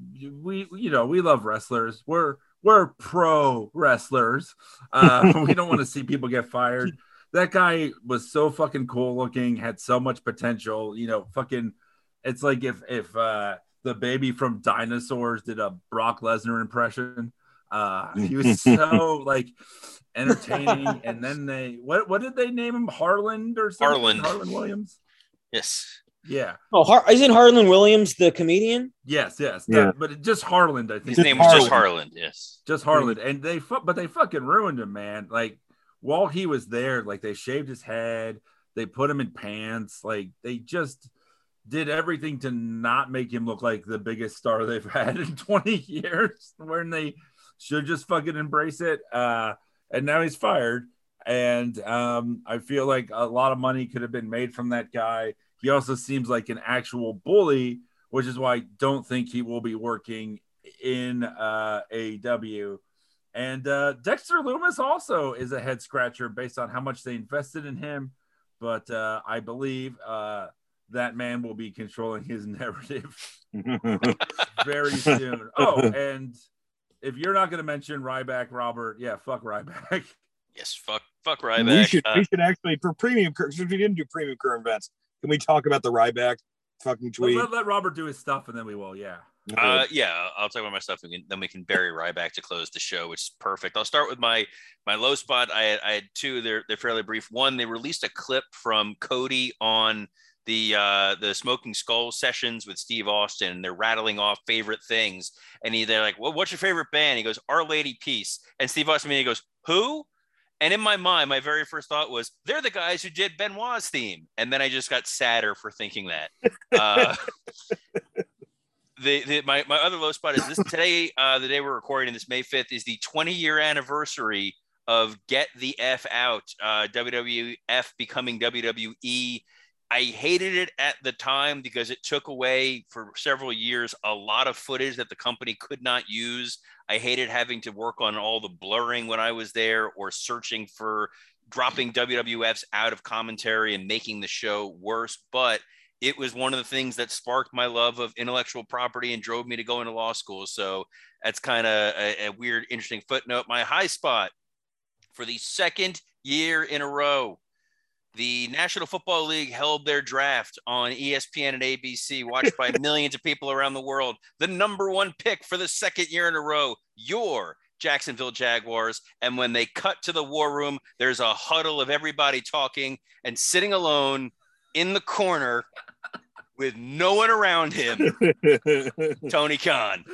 we you know we love wrestlers. We're we're pro wrestlers. Uh, we don't want to see people get fired. That guy was so fucking cool looking, had so much potential. You know, fucking. It's like if if uh, the baby from Dinosaurs did a Brock Lesnar impression. Uh, he was so like entertaining. And then they what what did they name him? Harland or something? Harland. Harland Williams. Yes. Yeah. Oh, Har- isn't Harland Williams the comedian? Yes. Yes. Yeah. That- but it, just Harland. I think His name was just Harland. Yes. just Harland, and they fu- but they fucking ruined him, man. Like while he was there, like they shaved his head, they put him in pants, like they just did everything to not make him look like the biggest star they've had in 20 years, when they should just fucking embrace it. Uh, and now he's fired, and um, I feel like a lot of money could have been made from that guy. He also seems like an actual bully, which is why I don't think he will be working in uh, AEW. And uh, Dexter Lumis also is a head scratcher based on how much they invested in him. But uh, I believe uh, that man will be controlling his narrative very soon. Oh, and if you're not going to mention Ryback, Robert, yeah, fuck Ryback. Yes. Fuck. Fuck we Ryback. should Uh, we should actually for premium cur- since we didn't do premium current events. Can we talk about the Ryback fucking tweet? let, let Robert do his stuff, and then we will. Yeah. Uh, yeah, I'll talk about my stuff. And we can, then we can bury Ryback to close the show, which is perfect. I'll start with my my low spot. I had, I had two. They're they're fairly brief. One, they released a clip from Cody on the uh, the Smoking Skull sessions with Steve Austin. And they're rattling off favorite things, and he they're like, "Well, what's your favorite band?" He goes, "Our Lady Peace." And Steve Austin he goes, "Who?" And in my mind, my very first thought was, "They're the guys who did Benoit's theme." And then I just got sadder for thinking that. Uh, the, the my, my other low spot is this today uh the day we're recording this may 5th is the 20 year anniversary of get the f out uh wwf becoming wwe i hated it at the time because it took away for several years a lot of footage that the company could not use i hated having to work on all the blurring when i was there or searching for dropping wwf's out of commentary and making the show worse but it was one of the things that sparked my love of intellectual property and drove me to go into law school. So that's kind of a, a, weird, interesting footnote. My high spot for the second year in a row, the National Football League held their draft on ESPN and ABC, watched by millions of people around the world. The number one pick for the second year in a row, your Jacksonville Jaguars. And when they cut to the war room, there's a huddle of everybody talking and sitting alone in the corner with no one around him, Tony Khan.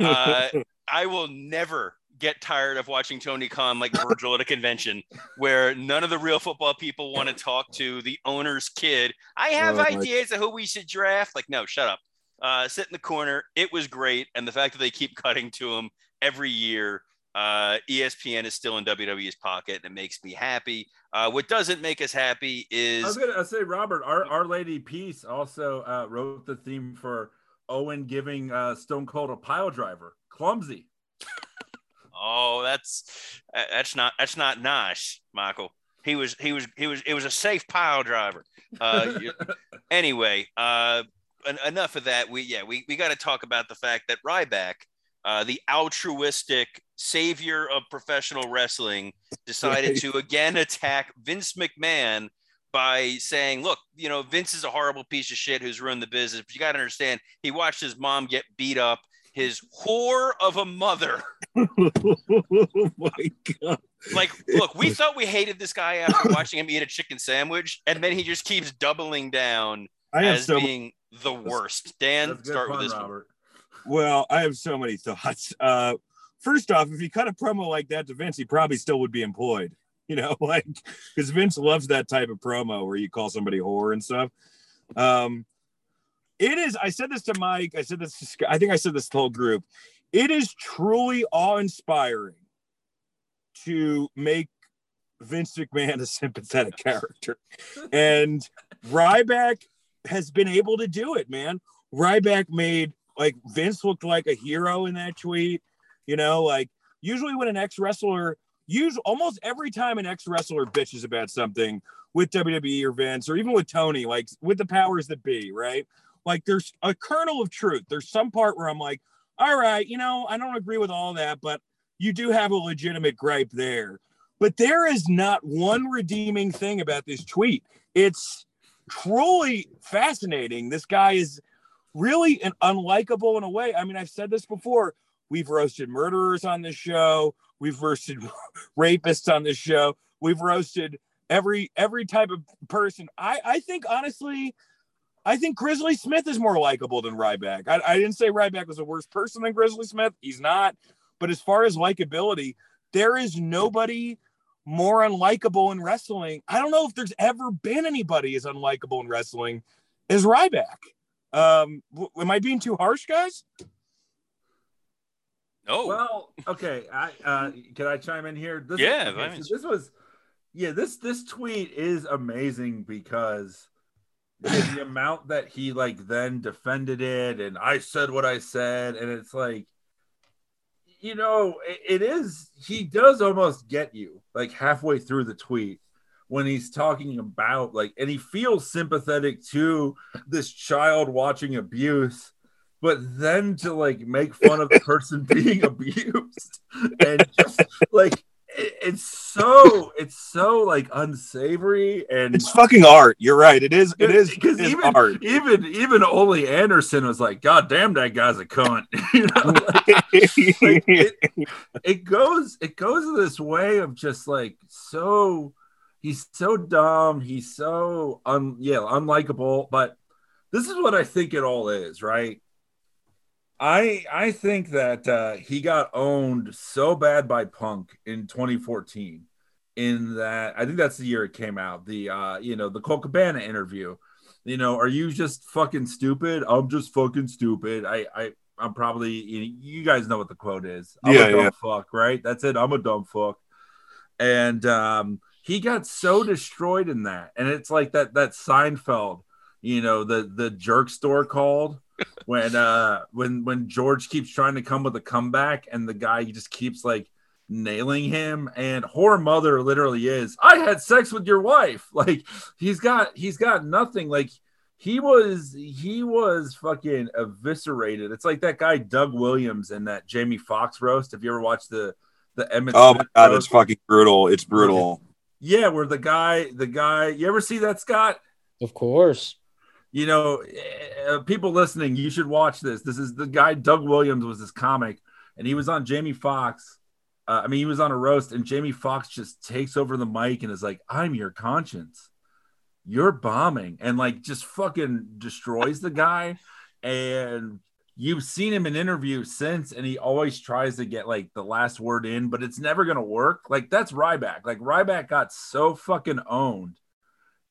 Uh, I will never get tired of watching Tony Khan like Virgil at a convention where none of the real football people want to talk to the owner's kid. I have Oh, my- ideas of who we should draft. Like, no, shut up. Uh, sit in the corner. It was great. And the fact that they keep cutting to him every year, uh, ESPN is still in WWE's pocket and it makes me happy. Uh, what doesn't make us happy is. I was gonna say, Robert, our Our Lady Peace also uh, wrote the theme for Owen giving uh, Stone Cold a pile driver, clumsy. Oh, that's that's not that's not nice, Michael. He was he was he was it was a safe pile driver. Uh, anyway, uh, en- enough of that. We yeah we we got to talk about the fact that Ryback, uh, the altruistic savior of professional wrestling, decided to again attack Vince McMahon by saying, "Look, you know Vince is a horrible piece of shit who's ruined the business, but you got to understand he watched his mom get beat up." His whore of a mother oh my god! like look we thought we hated this guy after watching him eat a chicken sandwich and then he just keeps doubling down I as so being the worst dan start fun, with this one. Robert. well. I have so many thoughts. Uh, first off, if you cut a promo like that to Vince, he probably still would be employed. You know, like because Vince loves that type of promo where you call somebody whore and stuff. Um, it is. I said this to Mike. I said this. To, I think I said this to the whole group. It is truly awe-inspiring to make Vince McMahon a sympathetic character, and Ryback has been able to do it. Man, Ryback made like Vince looked like a hero in that tweet. You know, like usually when an ex wrestler, usually almost every time an ex wrestler bitches about something with WWE or Vince or even with Tony, like with the powers that be, right? Like there's a kernel of truth. There's some part where I'm like, all right, you know, I don't agree with all that, but you do have a legitimate gripe there. But there is not one redeeming thing about this tweet. It's truly fascinating. This guy is really an unlikable in a way. I mean, I've said this before. We've roasted murderers on this show. We've roasted rapists on this show. We've roasted every every type of person. I I think honestly, I think Grizzly Smith is more likable than Ryback. I, I didn't say Ryback was a worse person than Grizzly Smith. He's not. But as far as likability, there is nobody more unlikable in wrestling. I don't know if there's ever been anybody as unlikable in wrestling as Ryback. Um, w- am I being too harsh, guys? no Well, okay. I uh, can I chime in here? This, Yeah, okay, so this was, yeah. This this tweet is amazing because the, amount that he like then defended it, and I said what I said, and it's like, you know, it, it is. He does almost get you like halfway through the tweet when he's talking about like, and he feels sympathetic to this child watching abuse but then to like make fun of the person being abused and just like it, it's so it's so like unsavory and It's fucking art. You're right. It is. It is. because even art. even even Ole Anderson was like, God damn, that guy's a cunt. you know, like, like, it, it goes it goes this way of just like so he's so dumb, he's so un yeah, unlikable, but this is what I think it all is, right? I I think that uh, he got owned so bad by Punk in 2014. In that, I think that's the year it came out. The uh, you know the Colt Cabana interview. You know, are you just fucking stupid? I'm just fucking stupid. I I I'm probably you, you guys know what the quote is. I'm Yeah, a dumb yeah. fuck, right? That's it. I'm a dumb fuck. And um, he got so destroyed in that, and it's like that that Seinfeld, you know, the the jerk store called when uh when when George keeps trying to come with a comeback and the guy just keeps like nailing him and horror mother literally is I had sex with your wife like he's got he's got nothing like he was he was fucking eviscerated it's like that guy Doug Williams and that Jamie Foxx roast have you ever watched the the Emmitt Oh my god, roast? it's fucking brutal. It's brutal. yeah where the guy the guy you ever see that Scott Of course. You know, uh, people listening, you should watch this. This is the guy Doug Williams was this comic, and he was on Jamie Foxx. Uh, I mean, he was on a roast, and Jamie Foxx just takes over the mic and is like, "I'm your conscience. You're bombing," and like just fucking destroys the guy. And you've seen him in interviews since, and he always tries to get like the last word in, but it's never gonna work. Like that's Ryback. Like Ryback got so fucking owned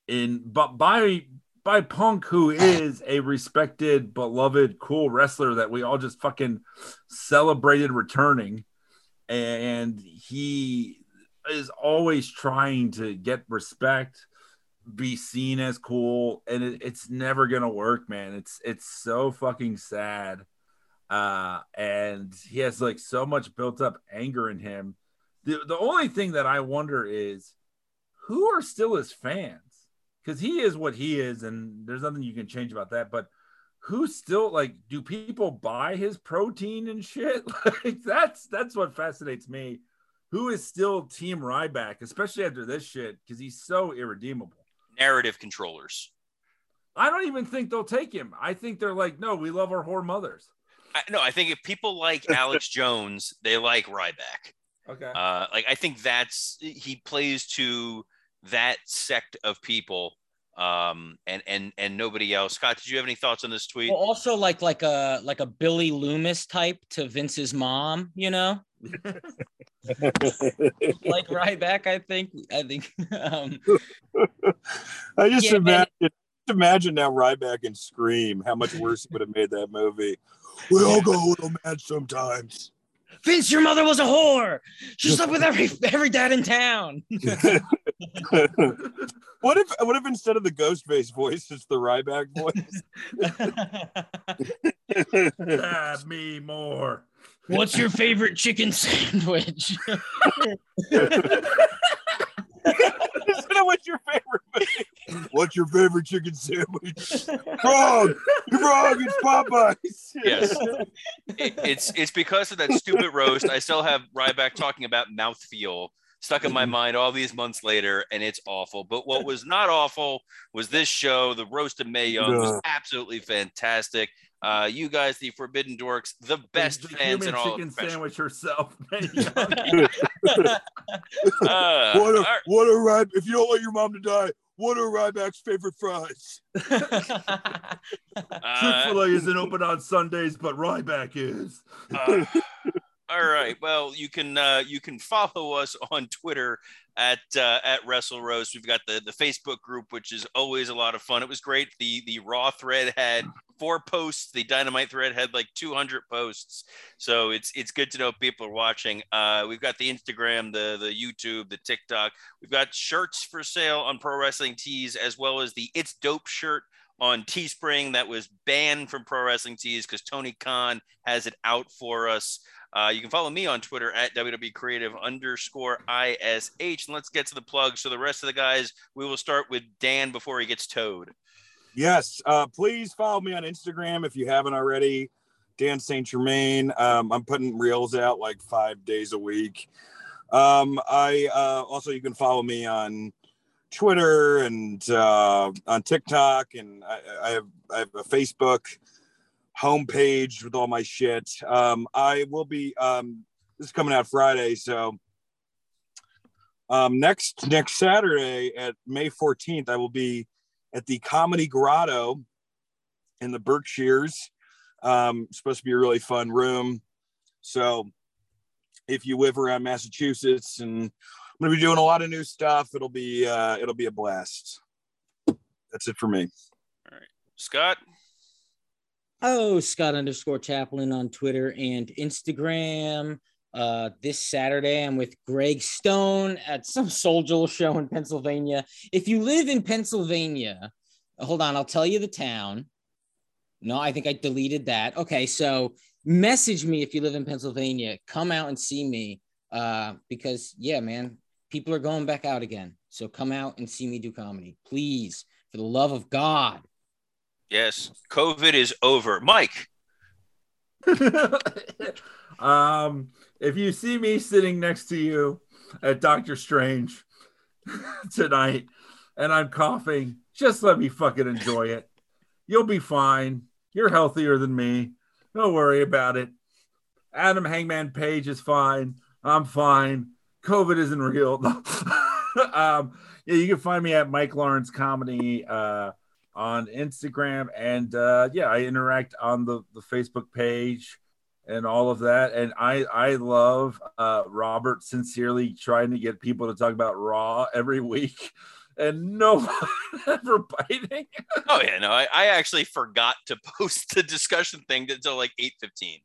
in but by by Punk, who is a respected, beloved, cool wrestler that we all just fucking celebrated returning. And he is always trying to get respect, be seen as cool, and it, it's never gonna work, man. It's it's so fucking sad. Uh, and he has like so much built up anger in him. The the only thing that I wonder is who are still his fans? Because he is what he is, and there's nothing you can change about that. But who still like do people buy his protein and shit? like that's that's what fascinates me. Who is still Team Ryback, especially after this shit, because he's so irredeemable. Narrative controllers. I don't even think they'll take him. I think they're like, no, we love our whore mothers. I, no, I think if people like Alex Jones, they like Ryback. Okay. Uh, like I think that's he plays to that sect of people, um, and and and nobody else. Scott, did you have any thoughts on this tweet? Well, also like like a like a Billy Loomis type to Vince's mom, you know, like Ryback. I think I think. Um, I just Yeah, imagine just imagine now Ryback and Scream, how much worse it would have made that movie. We all go a little mad sometimes. Vince, your mother was a whore. She slept with every every dad in town. what if what if instead of the ghost Ghostface voice, it's the Ryback voice? Stab me more. What's your favorite chicken sandwich? Instead of what's your favorite movie? What's your favorite chicken sandwich? wrong. You're wrong. It's Popeyes. Yes. It- it's it's because of that stupid roast. I still have Ryback talking about mouthfeel stuck in my mm-hmm. mind all these months later, and it's awful. But what was not awful was this show. The roast of Mae Young was absolutely fantastic. Uh, you guys, the Forbidden Dorks, the best the fans human in all chicken of professional- sandwich herself. Uh, what a all right. what a Ryback. If you don't want your mom to die, what are Ryback's favorite fries? Uh, Chick-fil-A isn't open on Sundays, but Ryback is. Uh, all right. Well, you can uh, you can follow us on Twitter at uh, at Wrestle Roast. We've got the the Facebook group, which is always a lot of fun. It was great. The the Raw thread had four posts. The Dynamite thread had like 200 posts. So it's it's good to know people are watching. Uh, we've got the Instagram, the the YouTube, the TikTok. We've got shirts for sale on Pro Wrestling Tees, as well as the It's Dope shirt on Teespring that was banned from Pro Wrestling Tees because Tony Khan has it out for us. Uh, you can follow me on Twitter at WWE Creative underscore ISH. And let's get to the plug. So the rest of the guys, we will start with Dan before he gets towed. Yes. Uh, please follow me on Instagram if you haven't already. Dan St. Germain. Um, I'm putting reels out like five days a week. Um, I uh, also you can follow me on Twitter and uh, on TikTok, and I, I have I have a Facebook homepage with all my shit. Um, I will be um, this is coming out Friday, so um, next next Saturday at May 14th, I will be at the Comedy Grotto in the Berkshires. Um, supposed to be a really fun room. So if you live around Massachusetts and I'm gonna be doing a lot of new stuff, it'll be uh, it'll be a blast. That's it for me. All right, Scott, Oh, Scott underscore Chaplin on Twitter and Instagram. Uh, this Saturday, I'm with Greg Stone at some Soulful show in Pennsylvania. If you live in Pennsylvania, hold on, I'll tell you the town. No, I think I deleted that. Okay, so message me if you live in Pennsylvania. Come out and see me. Uh, because yeah, man, people are going back out again. So come out and see me do comedy, please, for the love of God. Yes, COVID is over. Mike, um, if you see me sitting next to you at Doctor Strange tonight and I'm coughing, just let me fucking enjoy it. You'll be fine. You're healthier than me. Don't worry about it. Adam Hangman Page is fine. I'm fine. COVID isn't real. um, yeah, you can find me at Mike Lawrence Comedy uh, on Instagram, and uh, yeah, I interact on the the Facebook page and all of that. And I I love uh, Robert sincerely trying to get people to talk about Raw every week. And nobody ever biting. Oh yeah, no, I, I actually forgot to post the discussion thing until like 8:15.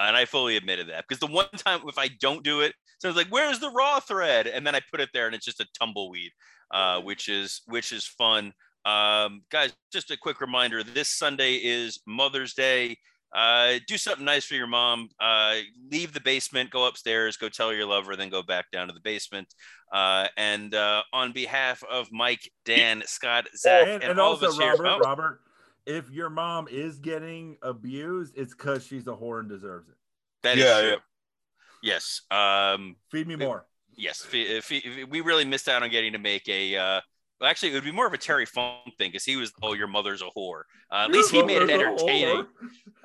And I fully admitted that because the one time if I don't do it, so I was like, "Where's the raw thread?" And then I put it there, and it's just a tumbleweed, uh, which is which is fun. Um, guys, just a quick reminder: this Sunday is Mother's Day. Uh, do something nice for your mom. Uh, leave the basement, go upstairs, go tell your lover, then go back down to the basement. Uh, and uh, on behalf of Mike, Dan, Scott, Zach, and, and, and all also of us here, Robert, oh, Robert, if your mom is getting abused, it's because she's a whore and deserves it. that is Yeah, true. yeah. Yes. Um, Feed me more. yes. We really missed out on getting to make a. Well, actually, it would be more of a Terry Funk thing because he was, oh, your mother's a whore. Uh, at least he made it Your mother's a entertaining.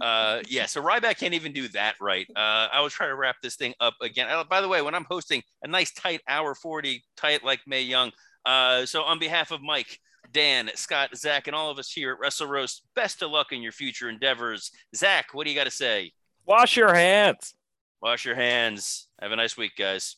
Uh, yeah, so Ryback can't even do that right. Uh, I will try to wrap this thing up again. Uh, by the way, when I'm hosting a nice tight hour 40, tight like Mae Young. Uh, so on behalf of Mike, Dan, Scott, Zach, and all of us here at Wrestle Roast, best of luck in your future endeavors. Zach, what do you got to say? Wash your hands. Wash your hands. Have a nice week, guys.